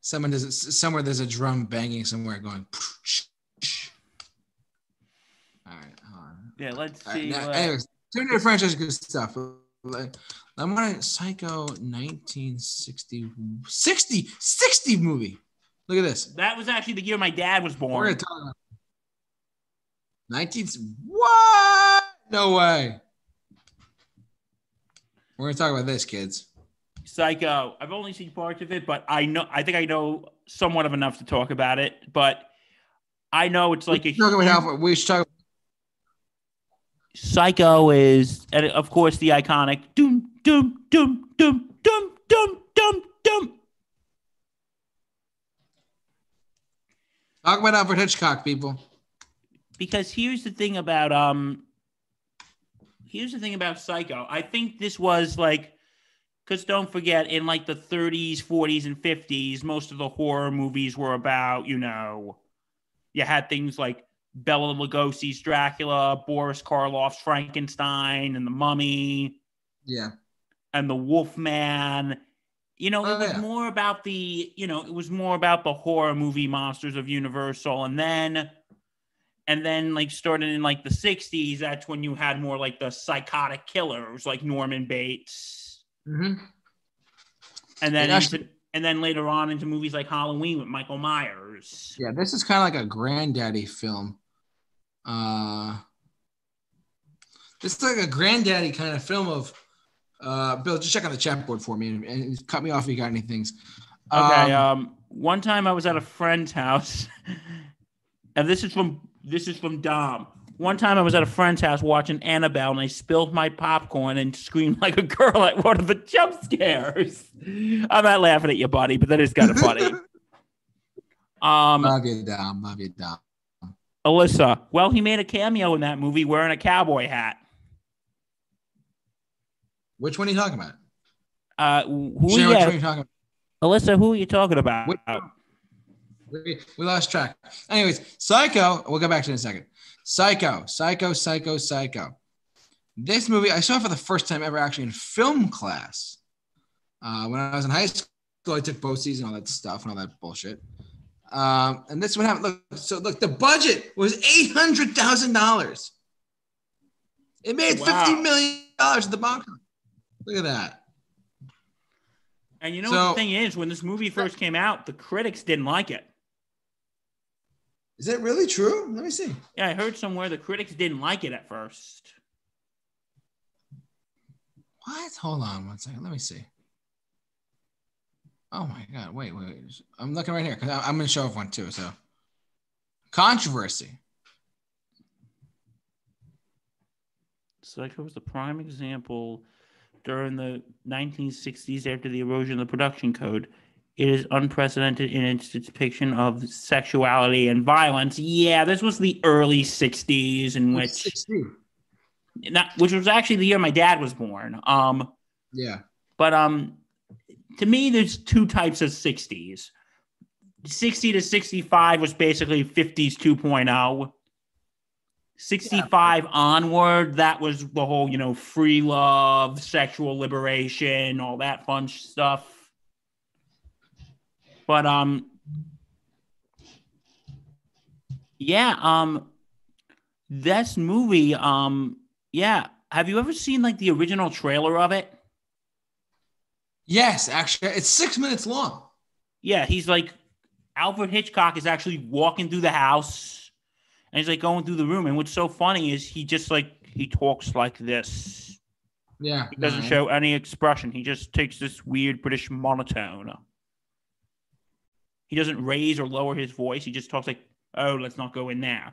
Someone does somewhere there's a drum banging somewhere going. All right. Yeah. Let's All right, see. now, what- anyways, Terminator franchise is good stuff. Like, I'm on a Psycho 1960 60 60 movie. Look at this. that was actually the year my dad was born. We're gonna talk about 19 what? No way. We're gonna talk about this, kids. Psycho. I've only seen parts of it, but I know. I think I know somewhat of enough to talk about it. But I know it's like a we should talk about how we should talk. Psycho is, and of course, the iconic doom, doom, doom, doom, doom, doom, doom, doom. Talk about Alfred Hitchcock, people. Because here's the thing about um, here's the thing about Psycho. I think this was like, because don't forget, in like the 30s, 40s, and 50s, most of the horror movies were about, you know, you had things like Bela Lugosi's Dracula, Boris Karloff's Frankenstein, and the Mummy. Yeah. and the Wolfman. You know, it Oh, was yeah. more about the, you know, it was more about the horror movie monsters of Universal. And then, and then like starting in like the 60s, that's when you had more like the psychotic killers like Norman Bates. hmm And then, And into, and then later on into movies like Halloween with Michael Myers. Yeah, this is kind of like a granddaddy film. Uh, this is like a granddaddy kind of film of. Uh, Bill, just check on the chat board for me and, and cut me off if you got any things. Okay. Um, Um, one time I was at a friend's house, and this is from this is from Dom. One time I was at a friend's house watching Annabelle, and I spilled my popcorn and screamed like a girl at one of the jump scares. I'm not laughing at you, buddy, but that is kind of funny. Um, love you, Dom. Love you, Dom. Alyssa. Well, he made a cameo in that movie wearing a cowboy hat. Which one are you talking about? Uh, who? Which are you talking about? Alyssa. Who are you talking about? Which- We, we lost track. Anyways, Psycho. We'll go back to it in a second. Psycho, Psycho, Psycho, Psycho. This movie I saw for the first time ever actually in film class. Uh, when I was in high school, I took BOCES and all that stuff and all that bullshit. Um, and this is what happened. Look, so look, the budget was eight hundred thousand dollars. It made Wow. fifty million dollars at the box. Look at that. And you know So- what the thing is, when this movie first came out, the critics didn't like it. Is that really true? Let me see. Yeah, I heard somewhere the critics didn't like it at first. What? Hold on one second. Let me see. Oh my god! Wait, wait, wait. I'm looking right here because I'm going to show off one too. So, controversy. Psycho was the prime example during the 1960s after the erosion of the production code. It is unprecedented in its depiction of sexuality and violence. Yeah, this was the early 60s in which 16. not, which was actually the year my dad was born. Um Yeah. but um to me there's two types of 60s. 60 to 65 was basically 50s 2.0. 65 onward, that was the whole, you know, free love, sexual liberation, all that fun stuff. But um yeah, um this movie um yeah, have you ever seen like the original trailer of it? Yes, actually, it's six minutes long. Yeah, he's like Alfred Hitchcock is actually walking through the house and he's like going through the room. And what's so funny is he just like he talks like this. Yeah. He doesn't no, show any expression. He just takes this weird British monotone. He doesn't raise or lower his voice. He just talks like, oh, let's not go in there.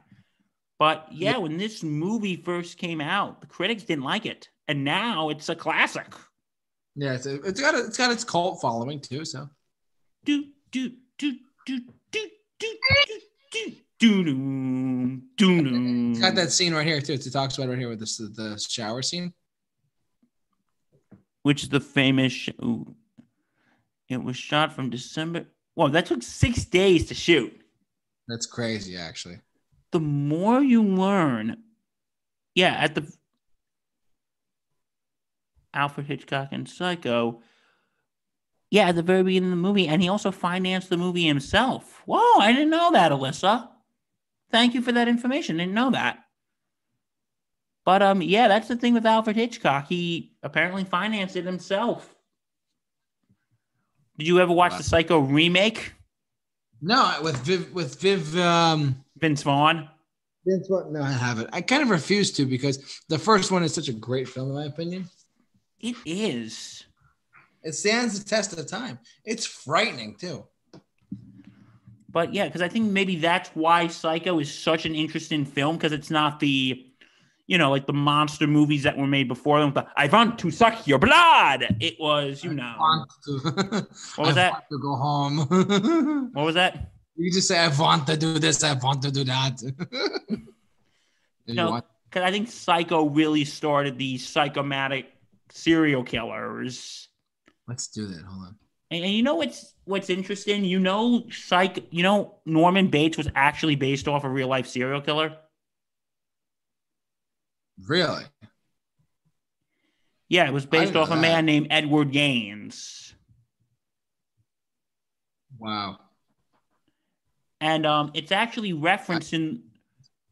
But yeah, Yeah. when this movie first came out, the critics didn't like it. And now it's a classic. Yeah, it's, it's got a, it's got its cult following too. So do do do do do do do do do do it's got that scene right here too. It talks about right here with this the shower scene. which is the famous ooh. it was shot from december well that took six days to shoot That's crazy, actually. the more you learn yeah at the alfred hitchcock and psycho. Yeah at the very beginning of the movie and he also financed the movie himself. Whoa i didn't know that alyssa. Thank you for that information. Didn't know that. But um yeah that's the thing with alfred hitchcock. He apparently financed it himself. Did you ever watch Wow. the psycho remake? No, with Viv with Viv um vince vaughn? Vince Vaughn- No, I haven't. I kind of refuse to because the first one is such a great film, in my opinion. It is It stands the test of time. It's frightening too. But yeah, because I think maybe that's why Psycho is such an interesting film because it's not the, you know, like the monster movies that were made before them. I want to suck your blood. It was, you I know, want to, What was I that? want to go home. what was that? you just say, I want to do this, I want to do that. No. Because I think Psycho really started the psychomatic serial killers. Let's do that. Hold on. And, and you know what's what's interesting? You know, Psych. You know, Norman Bates was actually based off a real life serial killer. Really? Yeah, it was based off a man named Edward Gaines. Wow. and um, it's actually referencing.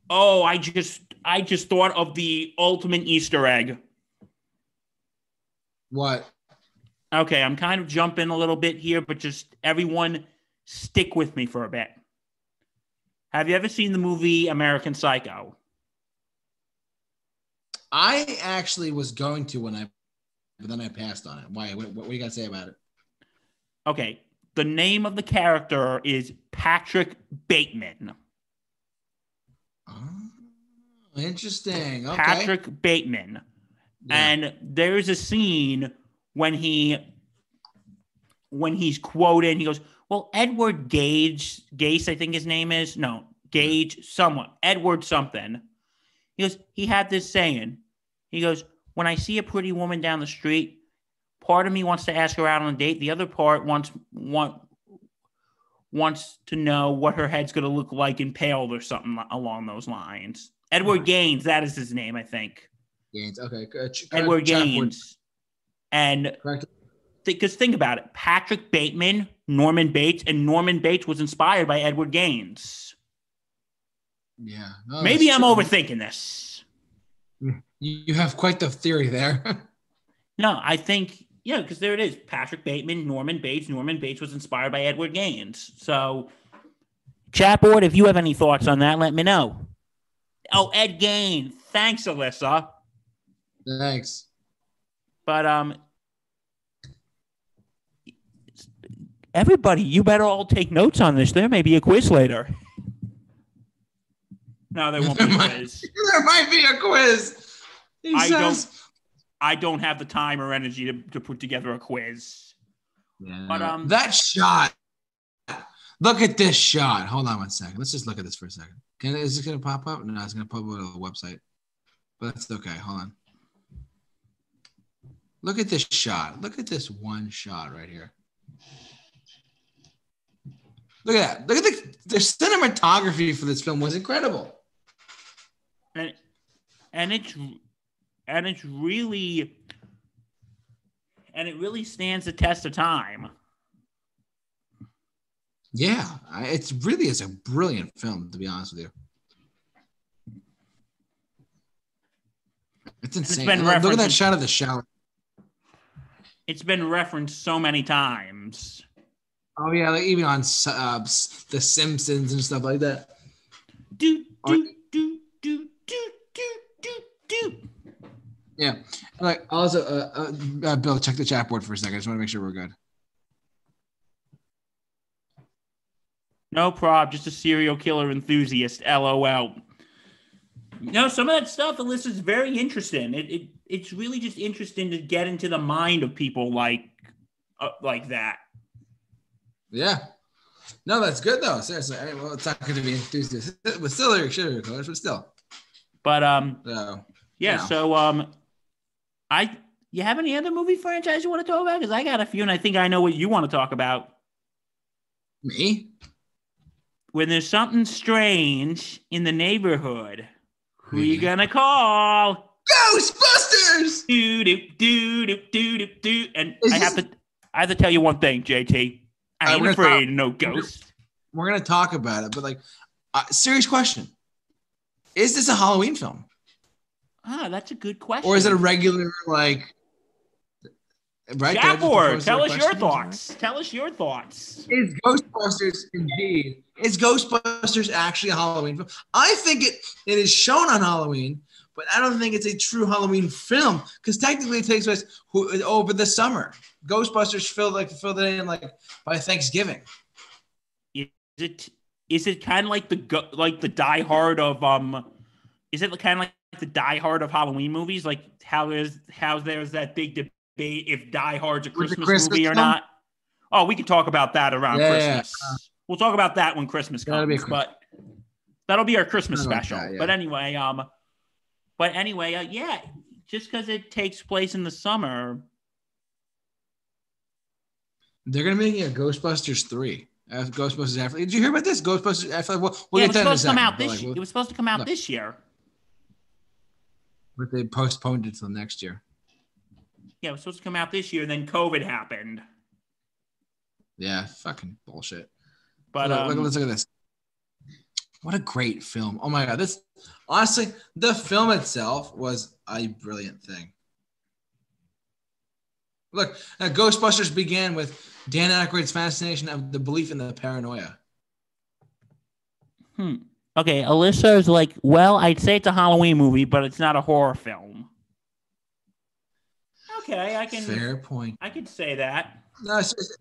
Oh, I just I just thought of the ultimate Easter egg. What? Okay, I'm kind of jumping a little bit here, but just everyone stick with me for a bit. Have you ever seen the movie American Psycho? I actually was going to when I, but then I passed on it. Why? What, what do you got to say about it? Okay, the name of the character is Patrick Bateman. Oh, interesting. Okay. Patrick Bateman. Yeah. and there's a scene when he when he's quoted he goes well edward gage gase i think his name is. No gage someone edward something. He goes he had this saying. He goes when i see a pretty woman down the street part of me wants to ask her out on a date. The other part wants want wants to know what her head's going to look like impaled or something along those lines. Edward gaines that is his name i think Gaines. Okay. uh, Edward Gaines. And because think about it, Patrick Bateman, Norman Bates, and Norman Bates was inspired by Edward Gaines. Yeah. No, Maybe I'm true. overthinking this. You, you have quite the theory there. No, I think yeah, because there it is. Patrick Bateman, Norman Bates. Norman Bates was inspired by Edward Gaines. So, chat board, if you have any thoughts on that, let me know. Oh, Ed Gaines. Thanks, Alyssa. Thanks. But um, everybody, you better all take notes on this. There may be a quiz later. No, there won't be a There might- quiz. There might be a quiz. He I says. don't. I don't have the time or energy to, to put together a quiz. Yeah. But, um, that shot. Look at this shot. Hold on one second. Let's just look at this for a second. Can is this gonna pop up? No, it's gonna pop up on the website. But that's okay. Hold on. Look at this shot. Look at this one shot right here. Look at that. Look at the the cinematography for this film was incredible. and and it's and it's really and it really stands the test of time. Yeah, it's really is a brilliant film to be honest with you. It's insane. been Look at that shot of the shower. It's been referenced so many times. Oh yeah, like even on uh, The Simpsons and stuff like that. Do do do do do do do do. Yeah, like also, uh, uh, uh, Bill, check the chat board for a second. I just want to make sure we're good. No prob, just a serial killer enthusiast. LOL. No, some of that stuff, Alyssa, is very interesting. It, it it's really just interesting to get into the mind of people like uh, like that. Yeah, no, that's good though. Seriously, I mean, well, it's not going to be enthusiastic, but still, they're sugar colors, but still. But um, So yeah. Yeah. So um, I you have any other movie franchise you want to talk about? Because I got a few, and I think I know what you want to talk about. me, When there's something strange in the neighborhood, who you gonna call? Ghostbusters. do do do do do do do. And Is I have to I have to tell you one thing, JT. I Uh, ain't we're gonna afraid of no ghost. We're gonna talk about it, but like, uh, serious question: Is this a Halloween film, Ah, that's a good question. or is it a regular like? Right. Did I Chat just board, propose tell us your question? thoughts. Tell us your thoughts. Is Ghostbusters indeed? Is Ghostbusters actually a Halloween film? I think it it is shown on Halloween, but I don't think it's a true Halloween film because technically it takes place who- over the summer. Ghostbusters filled like filled it in like by Thanksgiving. Is it is it kind of like the like the Die Hard of um? Is it kind of like the Die Hard of Halloween movies? Like how there's how there's that big debate if Die Hard's a Christmas, Christmas movie or film? not. Oh, we can talk about that around Yeah, yeah, Christmas. we'll talk about that when Christmas That'll be a comes. But that'll be our Christmas special. that, yeah. But anyway, um, but anyway, uh, yeah, just because it takes place in the summer, They're gonna make a Ghostbusters three. Uh, Ghostbusters After. Did you hear about this? Ghostbusters After. We'll, we'll yeah, it was that in a supposed to come out this. like, we'll- it was supposed to come out no. this year. but they postponed it till next year. Yeah, it was supposed to come out this year. And then COVID happened. Yeah, fucking bullshit. But look, um, look, let's look at this. What a great film! Oh my god, this honestly, the film itself was a brilliant thing. Look, uh, Ghostbusters began with Dan Aykroyd's fascination of the belief in the paranormal. hmm. okay, Alyssa is like, well, I'd say it's a Halloween movie, but it's not a horror film. Okay, I can Fair point. I could say that. No, it's, it's-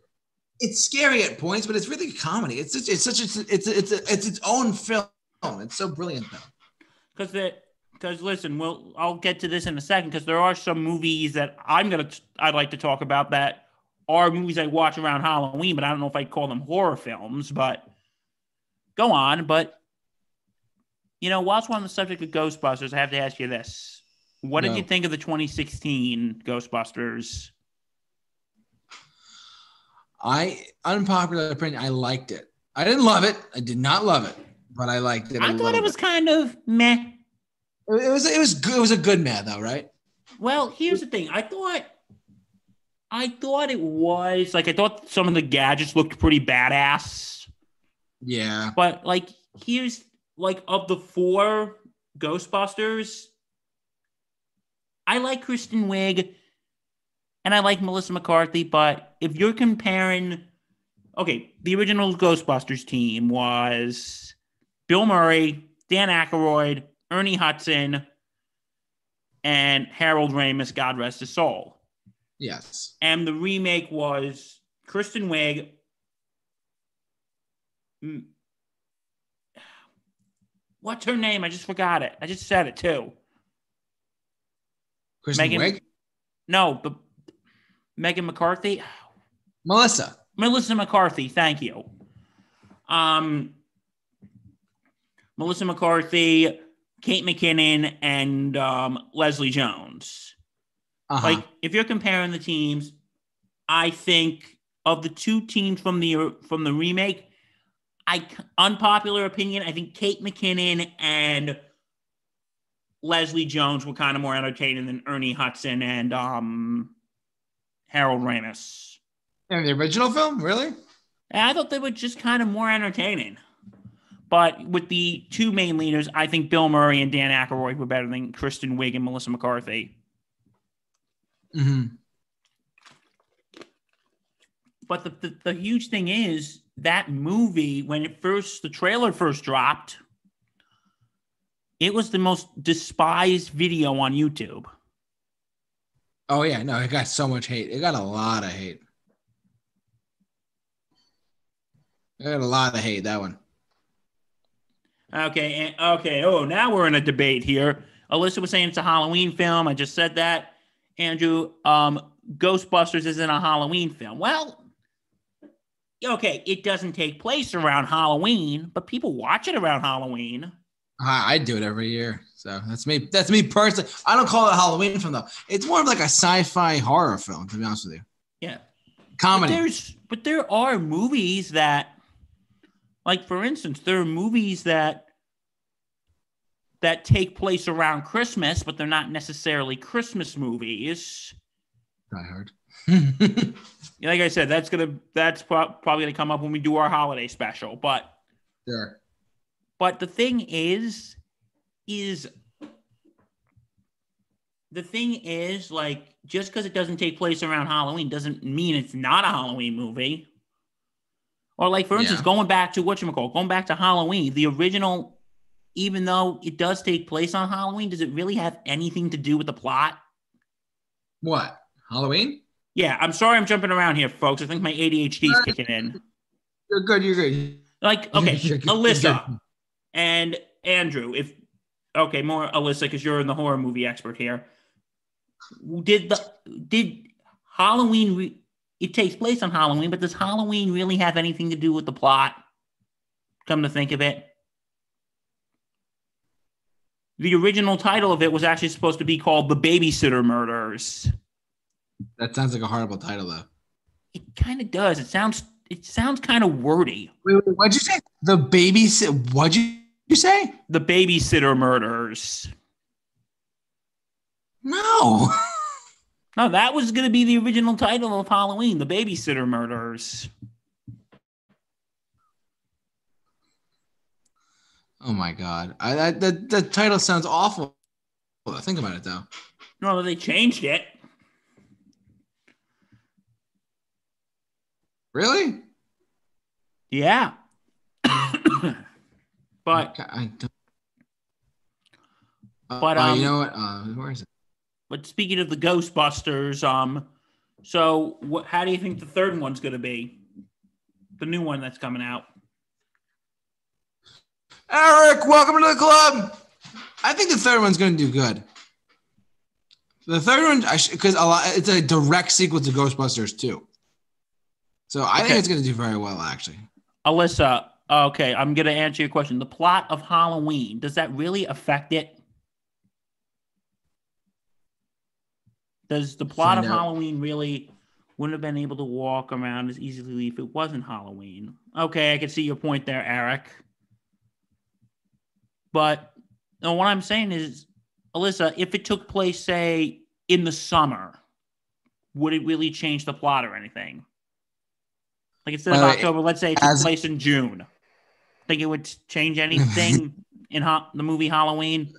it's scary at points, but it's really comedy. It's such, it's such a, it's it's a, it's its own film. It's so brilliant though. because that because listen we'll i'll get to this in a second because there are some movies that i'm gonna i'd like to talk about that are movies i watch around halloween but i don't know if i'd call them horror films but go on but you know whilst we're on the subject of ghostbusters i have to ask you this what did No. you think of the 2016 ghostbusters I unpopular opinion. I liked it. I didn't love it. I did not love it, but I liked it. I thought it was bit. kind of meh It was it was good. It was a good man though, right? Well, here's the thing. I thought I thought it was like I thought some of the gadgets looked pretty badass. Yeah. But like here's like of the four Ghostbusters, I like Kristen Wiig and I like Melissa McCarthy, but if you're comparing, okay, the original Ghostbusters team was Bill Murray, Dan Aykroyd, Ernie Hudson, and Harold Ramis, God rest his soul. Yes. And the remake was Kristen Wiig. Mm. What's her name? I just forgot it. I just said it too. Kristen Megan- Wiig? No, but Megan McCarthy. Melissa. Melissa McCarthy, thank you. Um, Melissa McCarthy, Kate McKinnon, and um, Leslie Jones. Uh-huh. Like, if you're comparing the teams, I think of the two teams from the from the remake, I unpopular opinion, I think Kate McKinnon and Leslie Jones were kind of more entertaining than Ernie Hudson and um, Harold Ramis. In the original film? Really? I thought they were just kind of more entertaining. But with the two main leaders, I think Bill Murray and Dan Aykroyd were better than Kristen Wiig and Melissa McCarthy. hmm But the, the, the huge thing is that movie, when it first, the trailer first dropped, it was the most despised video on YouTube. Oh yeah, no, it got so much hate. It got a lot of hate. It got a lot of hate, that one. Okay, and, okay. Oh, now we're in a debate here. Alyssa was saying it's a Halloween film. I just said that. Andrew, um, Ghostbusters isn't a Halloween film. Well, okay, it doesn't take place around Halloween, but people watch it around Halloween. I, I do it every year. So that's me. That's me personally. I don't call it a Halloween film though. It's more of like a sci-fi horror film, to be honest with you. Yeah. But Comedy. there's but there are movies that like for instance, there are movies that that take place around Christmas, but they're not necessarily Christmas movies. Die Hard. Like I said, that's gonna that's pro- probably gonna come up when we do our holiday special. But sure. But the thing is, is the thing is like just because it doesn't take place around Halloween doesn't mean it's not a Halloween movie. Or like for instance, Yeah. going back to what you call going back to Halloween, the original, even though it does take place on Halloween, does it really have anything to do with the plot? What? Halloween? Yeah, I'm sorry I'm jumping around here, folks. I think my ADHD is kicking in. You're good. You're good. Like, okay, You're good, you're Alyssa. And Andrew, if okay, more Alyssa, because you're the horror movie expert here. Did the did Halloween? Re- it takes place on Halloween, but does Halloween really have anything to do with the plot? Come to think of it, the original title of it was actually supposed to be called "The Babysitter Murders." That sounds like a horrible title though. It kind of does. It sounds it sounds kind of wordy. Wait, wait, what'd you say? The babysit. What'd you, you say? The Babysitter Murders. No. No, that was going to be the original title of Halloween, The Babysitter Murders. oh my god. I that the, the title sounds awful. Think about it though. No, they changed it. Really? Yeah. but I don't. Uh, But, uh, um, you know what? Uh, where is it? but speaking of the Ghostbusters, um, so what? How do you think the third one's going to be? The new one that's coming out. Eric, welcome to the club. I think the third one's going to do good. The third one, because a lot, it's a direct sequel to Ghostbusters too. So I Okay. think it's going to do very well, actually. Alyssa, okay, I'm going to answer your question. The plot of Halloween does that really affect it? Does the plot Find of out. Halloween really wouldn't have been able to walk around as easily if it wasn't Halloween? Okay, I can see your point there, Eric. But no, what I'm saying is, Alyssa, if it took place, say, in the summer, would it really change the plot or anything? Like instead of Uh, October, let's say it took place in June. Think it would change anything in ho- the movie Halloween?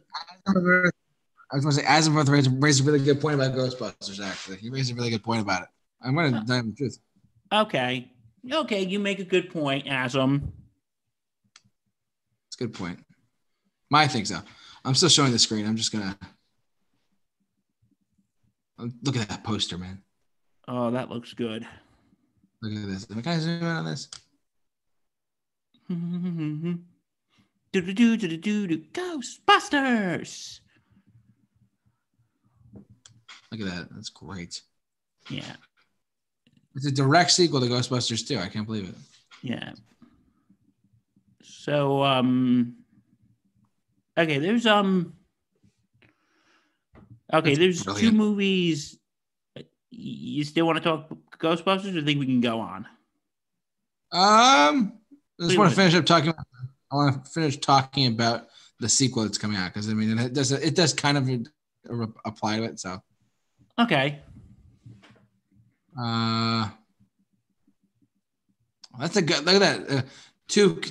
I was going to say, Asimov raised, raised a really good point about Ghostbusters. Actually, he raised a really good point about it. I'm going to dive into the truth. Okay. Okay, you make a good point, Asum. It's a good point. My thing so. I'm still showing the screen. I'm just gonna look at that poster, man. Oh, that looks good. Look at this. Can I zoom in on this? Do do do do do do Ghostbusters. Look at that. That's great. Yeah. It's a direct sequel to Ghostbusters 2. I can't believe it. Yeah. So um okay, there's um okay, That's there's brilliant. two movies. You still want to talk Ghostbusters or think we can go on? Um, I just want to finish up talking. I want to finish talking about the sequel that's coming out because I mean it does it does kind of apply to it. So, Okay. uh, that's a good look at that. Uh, two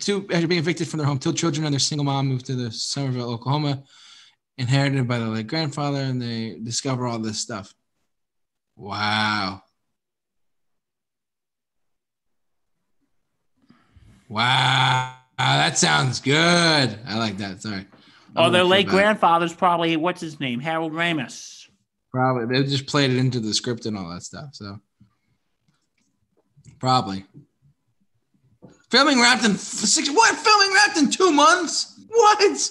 two after being evicted from their home, two children and their single mom moved to the Summerville, Oklahoma, inherited by the late grandfather, and they discover all this stuff. Wow. Wow. That sounds good. I like that. Sorry. Oh, their late grandfather's probably what's his name? Harold Ramis. Probably. They just played it into the script and all that stuff. So probably. Filming wrapped in six. What? Filming wrapped in two months? What?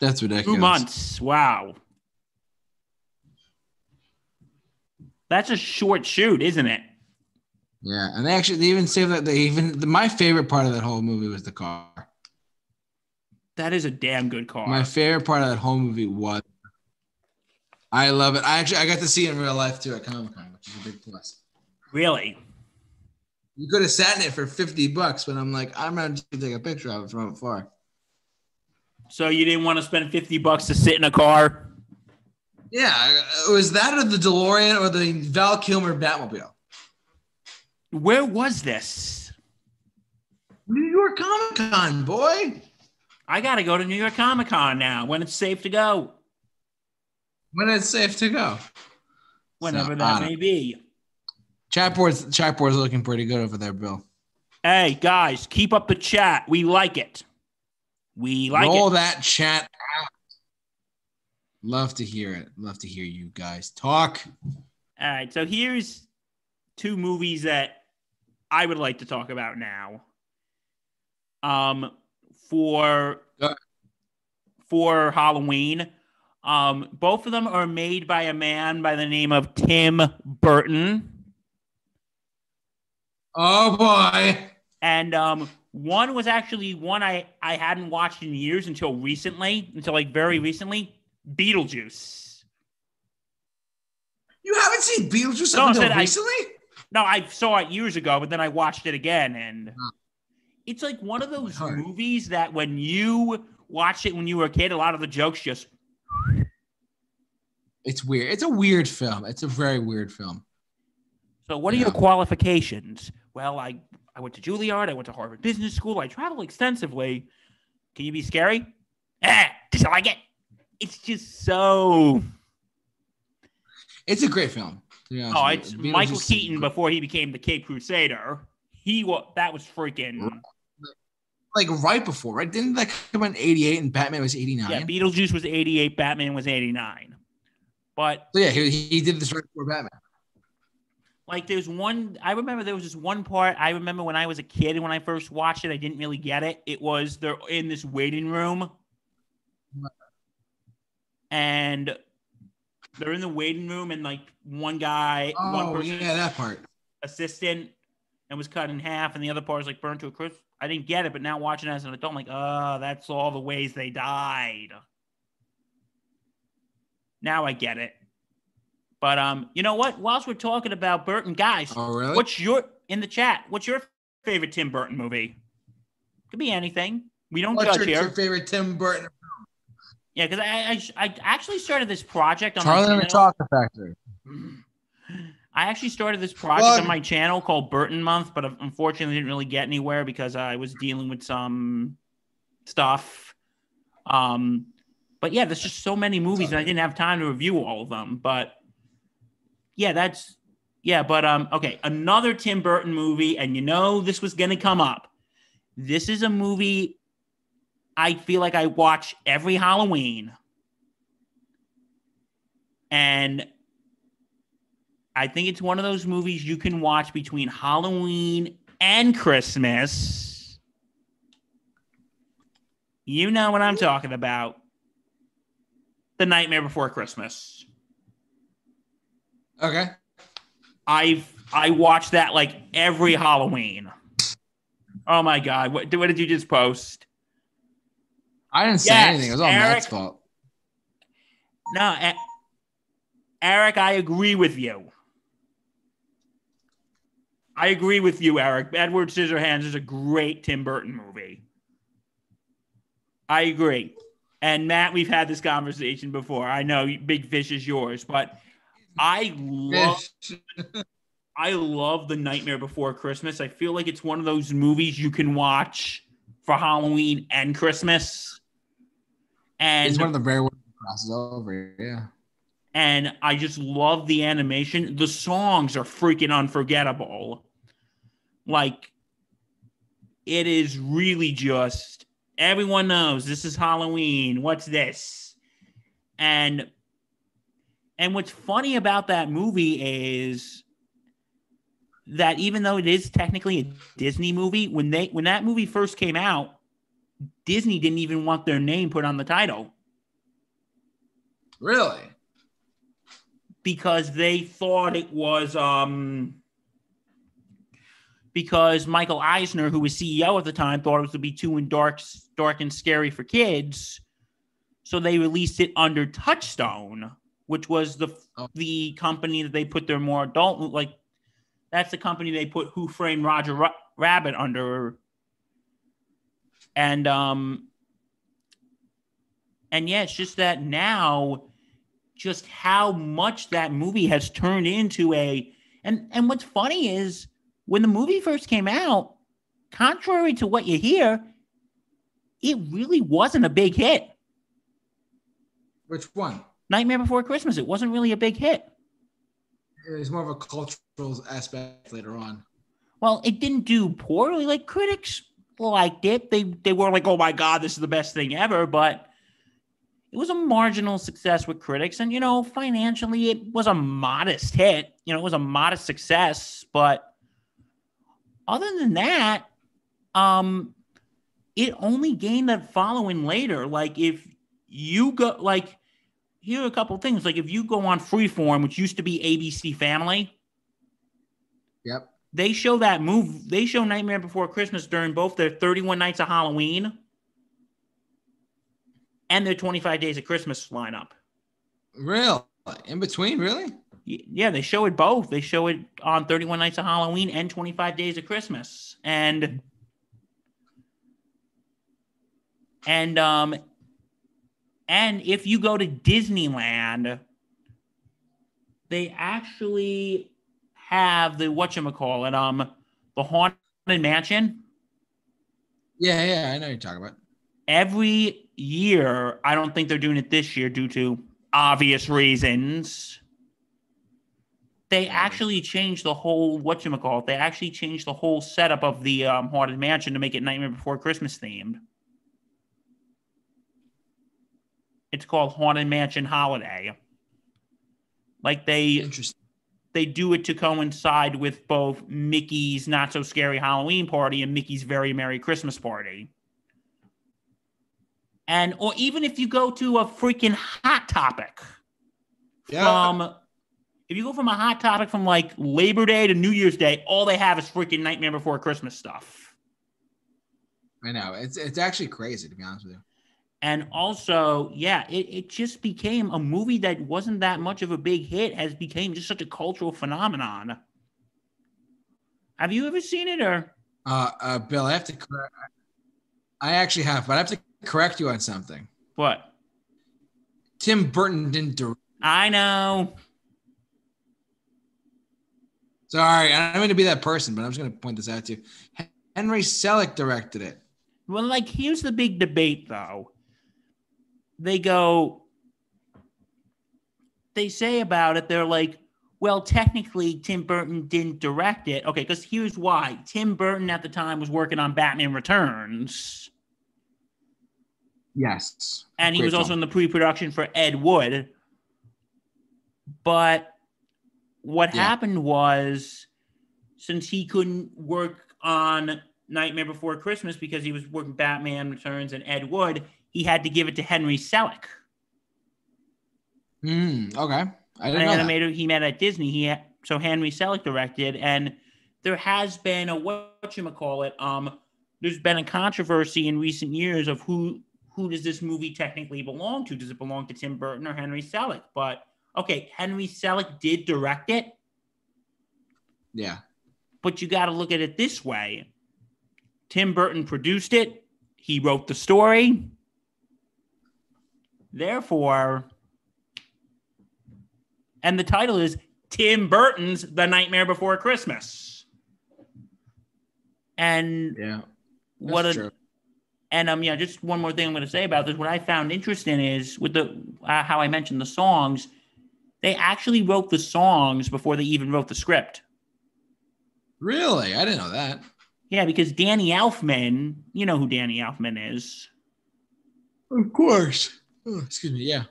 That's ridiculous. Two months. Wow. That's a short shoot, isn't it? Yeah, and they actually they even say that they even the, my favorite part of that whole movie was the car. That is a damn good car. My favorite part of that whole movie was. I love it. I actually I got to see it in real life too at Comic Con, which is a big plus. really? You could have sat in it for fifty bucks, but I'm like, I'm gonna just take a picture of it from afar. So you didn't want to spend 50 bucks to sit in a car? Yeah, was that or the DeLorean or the Val Kilmer Batmobile. Where was this? New York Comic Con, boy. I got to go to New York Comic Con now when it's safe to go, When it's safe to go. whenever So, that may be. Chat board's chat board's looking pretty good over there, Bill. Hey, guys, keep up the chat. We like it. We like Roll it. that chat out. Love to hear it. Love to hear you guys talk. All right, so here's two movies that I would like to talk about now. Um, for for Halloween, um, both of them are made by a man by the name of Tim Burton, Oh boy. and um, one was actually one I I hadn't watched in years until recently, until like very recently. Beetlejuice. You haven't seen Beetlejuice No, until said I- recently? No, I saw it years ago, but then I watched it again, and it's like one of those movies that when you watched it when you were a kid, a lot of the jokes just It's weird. It's a weird film. It's a very weird film. So, what are your qualifications? Well, I I went to Juilliard. I went to Harvard Business School. I travel extensively. Can you be scary? Ah, did you like it? It's just so. It's a great film. Honest Oh, it's. Beetlejuice Michael Keaton before he became the Cape Crusader. He was that was freaking Like right before, right? Didn't that come in 88 and Batman was 89? yeah. Beetlejuice was eighty eight. Batman was eighty nine. But so yeah, he, he did this right before Batman. like, there's one. I remember there was this one part. I remember when I was a kid and when I first watched it, I didn't really get it. It was they're in this waiting room, and they're in the waiting room, and like one guy, one Oh, person, yeah, that part. assistant, and was cut in half, and the other part was like burned to a crisp. I didn't get it, but now watching it as an adult, I'm like, oh, that's all the ways they died. Now I get it. But um, you know what? Whilst we're talking about Burton, guys, Oh, really? what's your in the chat? What's your favorite Tim Burton movie? Could be anything. We don't What's judge your, here. your favorite Tim Burton? Yeah, because I, I I actually started this project on Charlie my and the channel. Chocolate Factory. I actually started this project on my channel called Burton Month, but unfortunately didn't really get anywhere because I was dealing with some stuff. Um, but yeah, there's just so many movies, and I didn't have time to review all of them. But yeah, that's yeah. But um, okay, another Tim Burton movie, and you know this was gonna come up. This is a movie I feel like I watch every Halloween, and I think it's one of those movies you can watch between Halloween and Christmas. You know what I'm talking about. The Nightmare Before Christmas. Okay. I've I watch that like every Halloween. Oh my god! What, what did you just post? I didn't say Yes, anything. It was all Eric. Matt's fault. No, Eric, I agree with you. I agree with you, Eric. Edward Scissorhands is a great Tim Burton movie. I agree. And Matt, we've had this conversation before. I know Big Fish is yours, but I love I love The Nightmare Before Christmas. I feel like it's one of those movies you can watch for Halloween and Christmas. And It's one of the rare ones that crosses over. Yeah. and I just love the animation. The songs are freaking unforgettable. Like it is really just everyone knows this is Halloween. What's this? And and what's funny about that movie is that even though it is technically a Disney movie, when they when that movie first came out, Disney didn't even want their name put on the title. Really? because they thought it was um because Michael Eisner, who was CEO at the time, thought it was to be too and dark, dark and scary for kids. So they released it under Touchstone, which was the Oh. the company that they put their more adult like. That's the company they put Who Framed Roger Ra- Rabbit under. And um and yeah, it's just that now just how much that movie has turned into a and and what's funny is when the movie first came out contrary to what you hear it really wasn't a big hit Which one? nightmare before christmas it wasn't really a big hit It was more of a cultural aspect later on. well it didn't do poorly like critics liked it. They they were like oh my god this is the best thing ever but it was a marginal success with critics. And you know financially it was a modest hit. You know it was a modest success but other than that um it only gained that following later. Like if you go like here are a couple things. Like if you go on freeform which used to be abc family Yep. They show that move they show nightmare before christmas during both their 31 nights of halloween and their 25 days of christmas lineup Real. In between, really? Yeah they show it both they show it on 31 nights of halloween and 25 days of christmas and and um and if you go to disneyland they actually have the whatchamacallit um the haunted mansion Yeah, yeah. I know you're talking about. every year i don't think they're doing it this year due to obvious reasons they actually changed the whole whatchamacallit they actually changed the whole setup of the um, haunted mansion to make it nightmare before christmas themed it's called haunted mansion holiday like they Interesting. They do it to coincide with both mickey's not so scary halloween party and mickey's very merry christmas party and or even if you go to a freaking hot topic Yeah. from if you go from a hot topic from like Labor Day to New Year's Day, all they have is freaking Nightmare Before Christmas stuff. I know. It's it's actually crazy to be honest with you. And also, yeah, it, it just became a movie that wasn't that much of a big hit, has became just such a cultural phenomenon. Have you ever seen it or Uh, uh, Bill, I have to correct. I actually have, but I have to correct you on something. what? Tim Burton didn't direct. I know. Sorry, I don't mean to be that person, but I'm just going to point this out to you. Henry Selick directed it. Well, like, here's the big debate, though. They go, they say about it, they're like, well, technically, Tim Burton didn't direct it. Okay, because here's why Tim Burton at the time was working on Batman Returns. Yes. And he Great was also film. in the pre production for Ed Wood. But what Yeah. happened was since he couldn't work on Nightmare Before Christmas because he was working Batman Returns and Ed Wood, he had to give it to Henry Selick, Hmm. okay. I an didn't know that. animator he met at Disney. He had, so Henry Selick directed, and there has been a what you call it. Um, there's been a controversy in recent years of who who does this movie technically belong to? Does it belong to Tim Burton or Henry Selick? But okay, Henry Selick did direct it, Yeah. but you got to look at it this way: Tim Burton produced it. He wrote the story. Therefore, and the title is Tim Burton's The Nightmare Before Christmas. And Yeah. what a, true. and um yeah, just one more thing I'm going to say about this. What I found interesting is with the uh, how I mentioned the songs, they actually wrote the songs before they even wrote the script. Really? I didn't know that. Yeah, because Danny Elfman, you know who Danny Elfman is. Of course. Oh, excuse me. Yeah.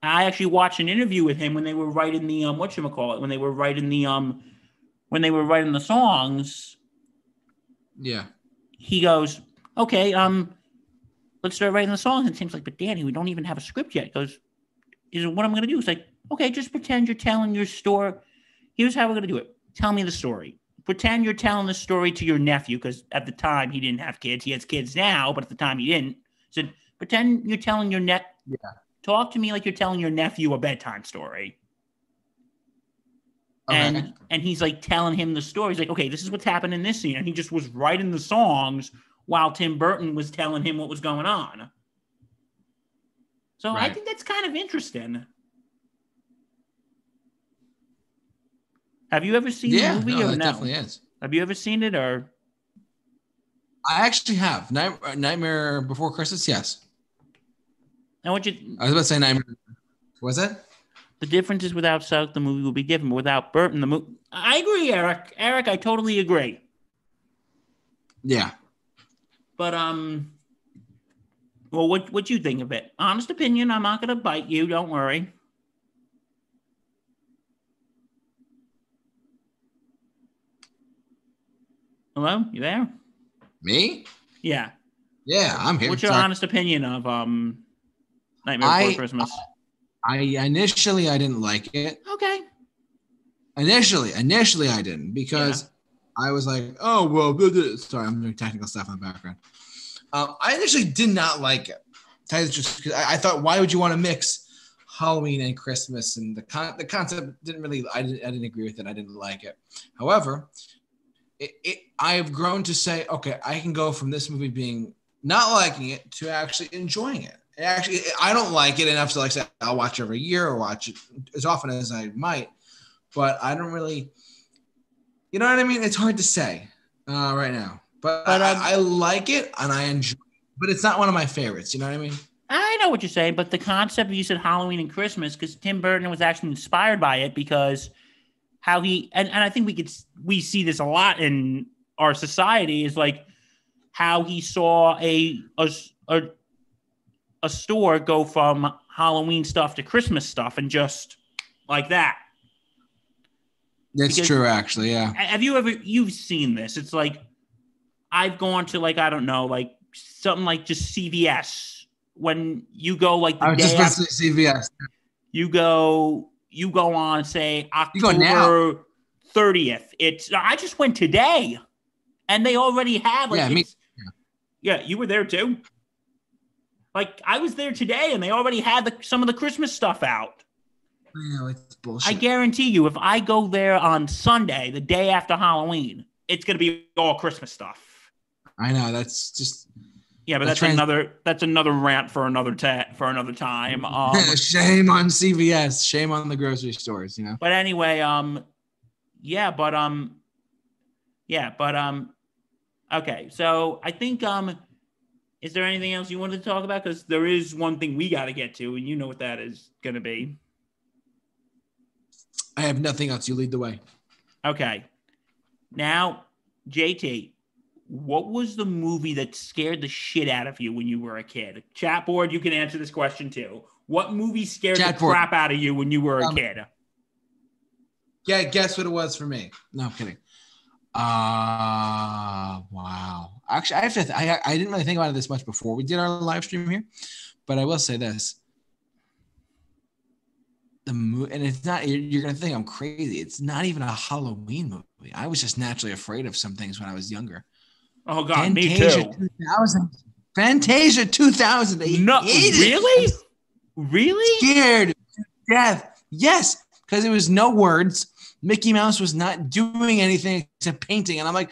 I actually watched an interview with him when they were writing the um what call it when they were writing the um when they were writing the songs. Yeah. He goes, "Okay, um, let's start writing the songs." And Tim's like, "But Danny, we don't even have a script yet." He goes, "Is what I'm going to do?" It's like, "Okay, just pretend you're telling your story. Here's how we're going to do it. Tell me the story. Pretend you're telling the story to your nephew because at the time he didn't have kids. He has kids now, but at the time he didn't. Said, pretend you're telling your net. Yeah. Talk to me like you're telling your nephew a bedtime story." Okay. and and he's like telling him the story. He's like, okay, this is what's happened in this scene, and he just was writing the songs while Tim Burton was telling him what was going on. So I think that's kind of interesting. Have you ever seen yeah. the movie No, or no? definitely is. Have you ever seen it or? I actually have Night- uh, Nightmare Before Christmas. Yes. And what you I was about to say Nightmare. Was that? the difference is without South, the movie will be different. Without Burton, the movie. I agree, Eric. Eric, I totally agree. Yeah. But um, well, what what you think of it? Honest opinion. I'm not gonna bite you. Don't worry. Hello, you there? Me? Yeah. Yeah, I'm here. What's your Sorry. honest opinion of um, Nightmare I- Before Christmas? I initially I didn't like it. okay. Initially, initially I didn't because I was like, oh well. blah, blah. Sorry, I'm doing technical stuff in the background. Um, I initially did not like it. Tell you the I, I thought, why would you want to mix Halloween and Christmas? And the con- the concept didn't really. I didn't. I didn't agree with it. I didn't like it. However, it, it I have grown to say, okay, I can go from this movie being not liking it to actually enjoying it. Actually, I don't like it enough to like say I'll watch every year or watch it as often as I might, but I don't really. You know what I mean? It's hard to say uh, right now, but, But, I, um, I like it and I enjoy. it, But it's not one of my favorites. You know what I mean? I know what you're saying, but the concept of you said Halloween and Christmas because Tim Burton was actually inspired by it because how he and, and I think we could we see this a lot in our society is like how he saw a a a, a store go from Halloween stuff to Christmas stuff and just like that. That's Because- true, actually. Yeah. Have you ever you've seen this? It's like I've gone to like I don't know like something like just CVS when you go like the I was day just after- to CVS. you go you go on say You go now. October 30th. It's I just went today and they already have like Yeah, me- it's- yeah, you were there too. Like I was there today and they already had the, some of the Christmas stuff out. Like it's bullshit. I guarantee you if I go there on Sunday, the day after Halloween, it's going to be all Christmas stuff. I know. That's just Yeah, but that's trans- another that's another rant for another ta- for another time. Um shame on CVS. Shame on the grocery stores. You know. But anyway, um, yeah, but um, yeah, but um, okay. So I think um, Is there anything else you wanted to talk about? Because there is one thing we got to get to, and you know what that is going to be. I have nothing else. You lead the way. Okay. Now, JT, what was the movie that scared the shit out of you when you were a kid? Chat board, you can answer this question too. What movie scared Chat the board. crap out of you when you were a Um, kid? Yeah, guess what it was for me? No, I'm kidding. Uh wow. Actually, I have to. Th- I I didn't really think about it this much before we did our live stream here, but I will say this: the movie, and it's not. You're, you're gonna think I'm crazy. It's not even a Halloween movie. I was just naturally afraid of some things when I was younger. Oh god, me Fantasia too. 2000. Fantasia 2000. No, really? Really? scared to death. Yes, because it was no words. Mickey Mouse was not doing anything except painting. And I'm like,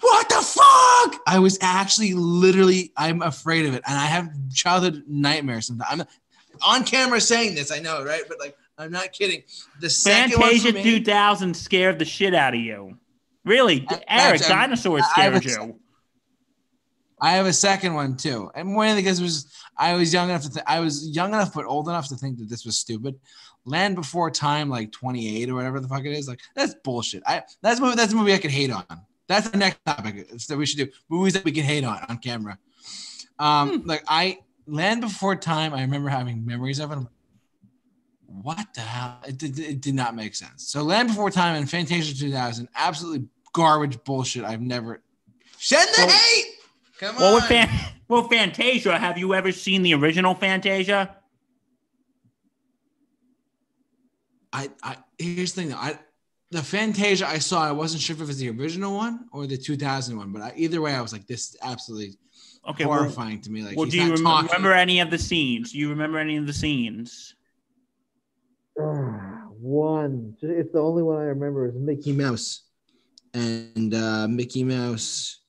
what the fuck? I was actually literally, I'm afraid of it. And I have childhood nightmares sometimes. I'm on camera saying this, I know, right? But like, I'm not kidding. The second Fantasia me, 2000 scared the shit out of you. Really? Uh, Eric, that's- um, dinosaurs I scared would- you. I have a second one too, and one of the guys was I was young enough to th- I was young enough but old enough to think that this was stupid. Land Before Time, like 28 or whatever the fuck it is, like that's bullshit. I that's a movie that's a movie I could hate on. That's the next topic that we should do movies that we can hate on on camera. Um, like I Land Before Time, I remember having memories of it. I'm like, what the hell? It did, it did not make sense. So Land Before Time and Fantasia 2000, absolutely garbage bullshit. I've never send the Well- hate. Come Well, on. with Fan- well, Fantasia, have you ever seen the original Fantasia? I, I here's the thing though. I the Fantasia I saw, I wasn't sure if it was the original one or the 2000 one, but I, either way, I was like, this is absolutely Okay, well, horrifying to me. Like, well do you not rem- talking. remember any of the scenes? Do you remember any of the scenes? Ah, one. It's the only one I remember is Mickey. Mickey Mouse, and uh, Mickey Mouse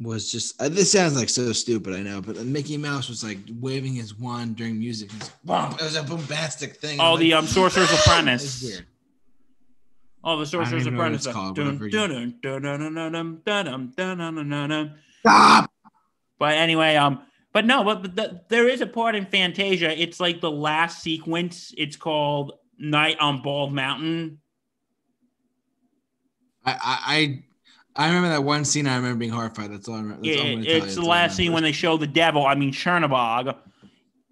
was just uh, this sounds like so stupid, I know, but uh, Mickey Mouse was like waving his wand during music. It, was, it was a bombastic thing. all I'm the like, um, Sorcerer's Apprentice. all the Sorcerer's Apprentice. Stop. But anyway, um, but no, but, but the, there is a part in Fantasia. It's like the last sequence. It's called Night on Bald Mountain. I, I I remember that one scene. I remember being horrified. That's all I remember. That's all I'm It- gonna tell you. it's the all last scene when they show the devil. I mean Chernabog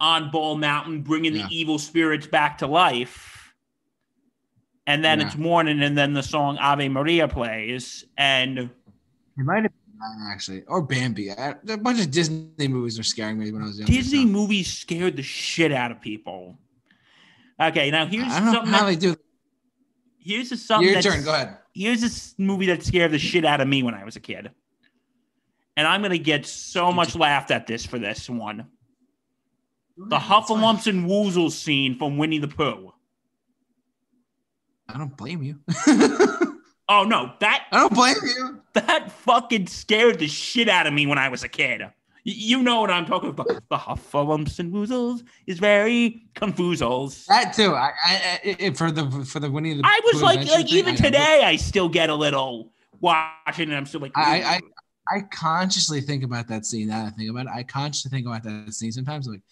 on Bald Mountain, bringing Yeah. the evil spirits back to life. And then Yeah. it's morning, and then the song Ave Maria plays, and It might have been that, actually, or Bambi. I, a bunch of Disney movies are scaring me when I was young. Disney movies scared the shit out of people. Okay, now here's I don't know something. how That, they do. Here's a something. Your turn. Go ahead. Here's this movie that scared the shit out of me when I was a kid, and I'm gonna get so much laughed at this for this one. The fine. Heffalumps and Woozles scene from Winnie the Pooh. I don't blame you. Oh no, that I don't blame you. that fucking scared the shit out of me when I was a kid. You know what I'm talking about. The Heffalumps and Woozles is very confusals. That too. I, I, I for the for the Winnie the I was Pooh like, like thing, even I- today, I still get a little watching, and I'm still like, I, I I consciously think about that scene. Now that I think about it, I consciously think about that scene. Sometimes I'm like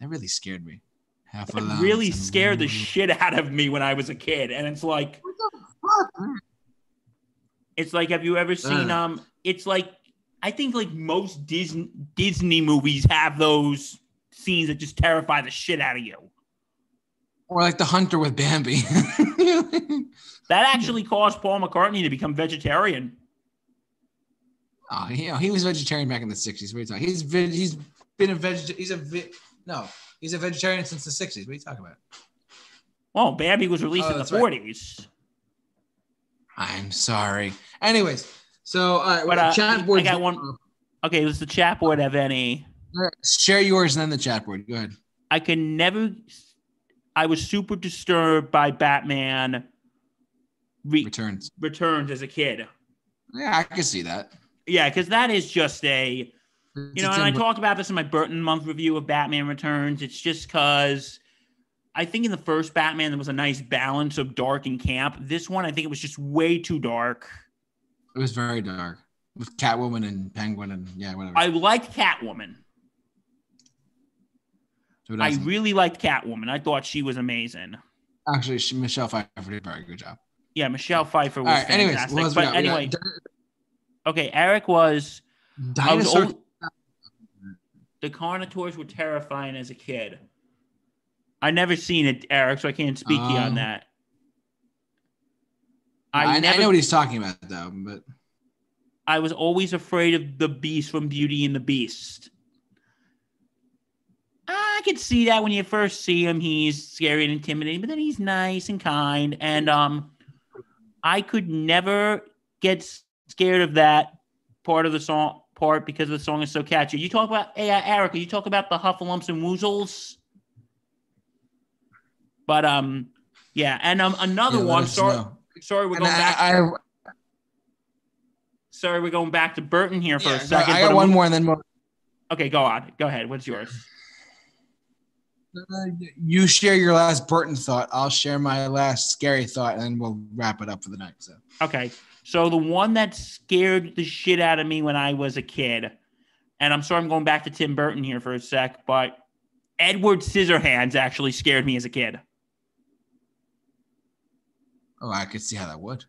that really scared me. Half it really scared the shit out of me when I was a kid, and it's like, it's like, have you ever seen? Uh. Um, it's like, I think like most Disney Disney movies have those scenes that just terrify the shit out of you. Or like the hunter with Bambi. That actually caused Paul McCartney to become vegetarian. Oh, you know, he was vegetarian back in the '60s. What are you talking? He's he's been a vegetarian. He's a ve- no. He's a vegetarian since the '60s. What are you talking about? Well, Bambi was released Oh, in the that's right. 40s. I'm sorry. Anyways, so all right, But, uh, chat I board. got one- Okay, does the chat board have any? Share yours and then the chat board. Go ahead. I can never. I was super disturbed by Batman re- Returns. Returns as a kid. Yeah, I can see that. Yeah, because that is just a you know, and I talked about this in my Burton month review of Batman Returns. It's just because I think in the first Batman there was a nice balance of dark and camp. This one, I think it was just way too dark. It was very dark. with Catwoman and Penguin and yeah, whatever. I liked Catwoman. Who I really liked Catwoman. I thought she was amazing. Actually, she, Michelle Pfeiffer did a very good job. Yeah, Michelle Pfeiffer was right. Fantastic. but anyway, okay, Eric was. Di- was Dinosaur. old- the Carnotaurs were terrifying as a kid. I never seen it, Eric, so I can't speak to you on Um, that. I, I, I know what he's talking about though, but I was always afraid of the Beast from Beauty and the Beast. I could see that when you first see him, he's scary and intimidating, but then he's nice and kind. And um, I could never get scared of that part of the song part because the song is so catchy. You talk about hey, uh, Erica, you talk about the Heffalumps and Woozles, but um, yeah, and um, another yeah, one. Sorry, know. Sorry, we're going back. I, I, sorry, we're going back to Burton here for yeah, a second. I got one mo- more, and then we'll, Okay, go on. Go ahead. What's yours? uh, you share your last Burton thought. I'll share my last scary thought, and then we'll wrap it up for the night. So Okay. So the one that scared the shit out of me when I was a kid, and I'm sorry I'm going back to Tim Burton here for a sec, but Edward Scissorhands actually scared me as a kid. Oh, I could see how that would.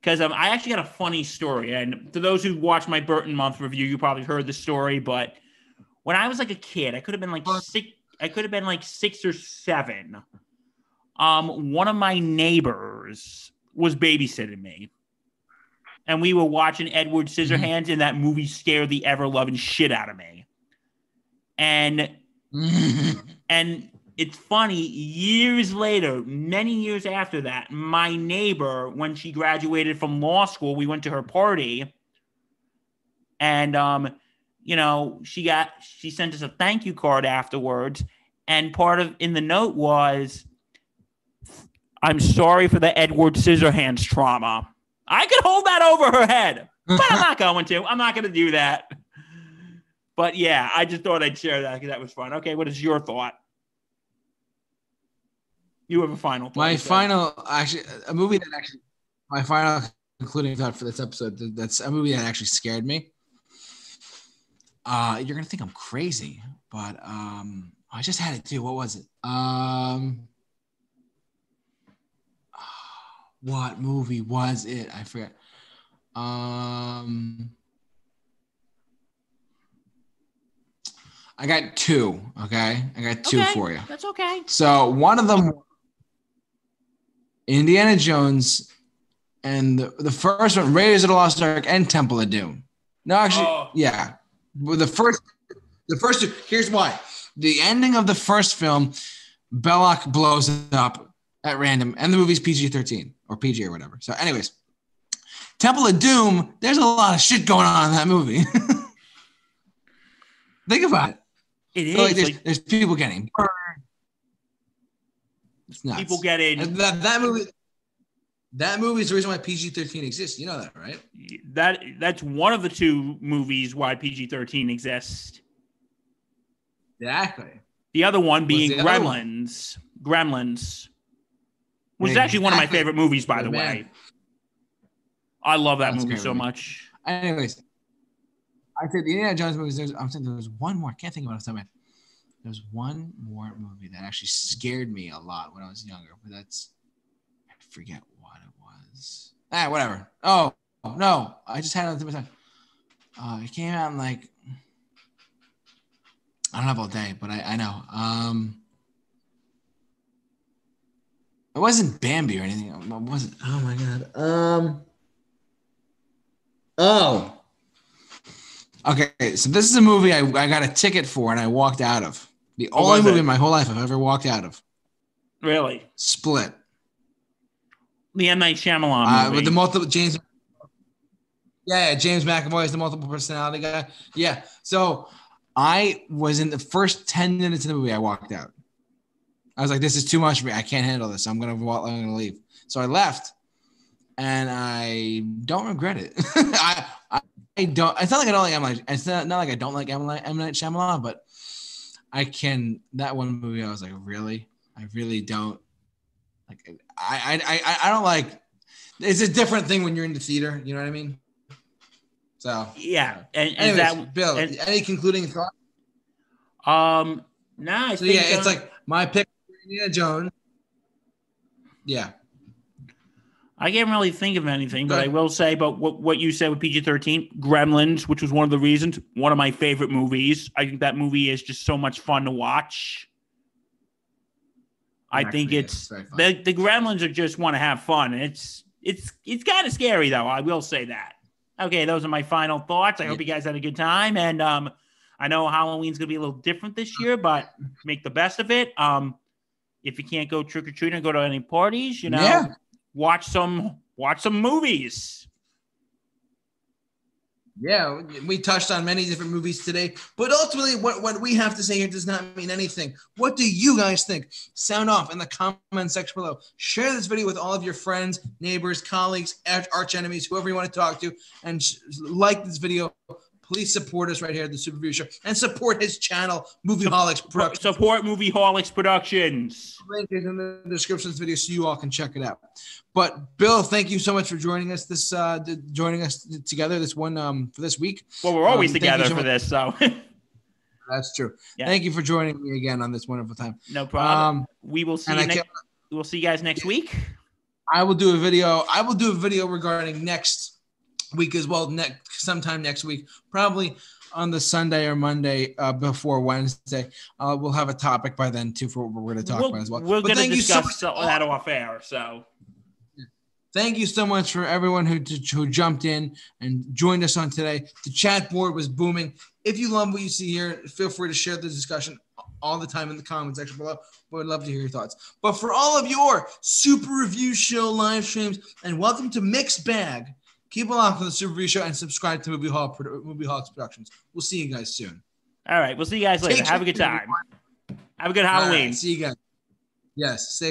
Because um, I actually got a funny story. And to those who watched my Burton month review, you probably heard the story. But when I was like a kid, I could have been like six. I could have been like six or seven. Um, one of my neighbors was babysitting me, and we were watching Edward Scissorhands, and that movie scared the ever loving shit out of me. And and it's funny, years later, many years after that, my neighbor, when she graduated from law school, we went to her party. And um, you know, she got she sent us a thank you card afterwards. And part of in the note was I'm sorry for the Edward Scissorhands trauma. I could hold that over her head, but I'm not going to. I'm not going to do that. But yeah, I just thought I'd share that because that was fun. Okay, what is your thought? You have a final thought. my you said. final, actually, a movie that actually, my final concluding thought for this episode. That's a movie that actually scared me. Uh, you're gonna think I'm crazy, but um, I just had it too. What was it? Um, what movie was it? I forget. Um, I got two. Okay, I got two Okay, for you. That's okay. So one of them, Indiana Jones, and the, the first one, Raiders of the Lost Ark and Temple of Doom. No, actually, Oh. yeah. The first, the first two. Here's why: the ending of the first film, Belloq blows up at random, and the movie's PG-13 or PG or whatever. So, anyways, Temple of Doom. There's a lot of shit going on in that movie. Think about it. It is. So, like, there's, like, there's people getting burned. It's nuts. people get in that, that movie that movie is the reason why PG-13 exists. You know that, right? that. That's one of the two movies why PG thirteen exists. Exactly. The other one being other one? Gremlins. Gremlins, which is actually one of my favorite movies, by the man. way. I love that That's movie so movie. much. Anyways, I said the Indiana Jones movies. There's, I'm saying there was one more. I can't think of it top of my head. There was one more movie that actually scared me a lot when I was younger, but that's I forget what it was. Ah, whatever. Oh no, I just had it. Uh, it came out in like I don't have all day, but I, I know. Um, it wasn't Bambi or anything. It wasn't. Oh my god. Um. Oh. Okay, so this is a movie I, I got a ticket for and I walked out of. The What only movie it? in my whole life I've ever walked out of. Really, Split. the M Night Shyamalan Uh, movie. with the multiple James. Yeah, yeah, James McAvoy is the multiple personality guy. Yeah. So I was in the first 10 minutes of the movie, I walked out. I was like, this is too much for me. I can't handle this. I'm gonna walk, I'm gonna leave. So I left and I don't regret it. I, I I don't it's not like I don't like M. Night- It's not, not like I don't like. Night M. Night Shyamalan, but I can that one movie I was like, really? I really don't like I I I, I don't like it's a different thing when you're in the theater, you know what I mean? So, Yeah, and, and anyways, that Bill, and- any concluding thoughts? um, nah, I So yeah, it's uh, like my pick, for Indiana Jones. Yeah, I can't really think of anything, but I will say, but what, what you said with PG 13, Gremlins, which was one of the reasons, one of my favorite movies. I think that movie is just so much fun to watch. I think it's It's very fun. the, the Gremlins are just want to have fun. It's it's it's kind of scary though. I will say that. Okay, those are my final thoughts. I hope you guys had a good time, and um, I know Halloween's gonna be a little different this year, but make the best of it. Um, if you can't go trick or treating, or go to any parties. You know, Yeah. Watch some watch some movies. yeah. We touched on many different movies today, but ultimately, what what we have to say here does not mean anything. What do you guys think? Sound off in the comment section below. Share this video with all of your friends, neighbors, colleagues, arch enemies, whoever you want to talk to, and like this video. Please support us right here at the Super Review Show and support his channel, Movieholics Productions. Support Movieholics Productions. link is in the description of this video so you all can check it out. But Bill, thank you so much for joining us this uh joining us together this one um for this week. Well, we're always Um, together so for much. this, so That's true. Yeah. Thank you for joining me again on this wonderful time. no problem. Um we will see you next. We'll see you guys next week. I will do a video. I will do a video regarding next week as well. Next sometime next week, probably on the Sunday or Monday uh, before Wednesday. Uh, we'll have a topic by then too for what we're going to talk we'll, about as well. We're going to you so discuss much- that off air. So Thank you so much for everyone who who jumped in and joined us on today. The chat board was booming. If you love what you see here, feel free to share the discussion all the time in the comment section below. We'd love to hear your thoughts. But for all of your super review show live streams, and welcome to Mixed Bag. Keep along for the Super Review Show and subscribe to Movie Hall Movie Hawks Productions. We'll see you guys soon. all right, we'll see you guys later. Take Have a good time. Have a good All right, Halloween. see you guys. Yes, stay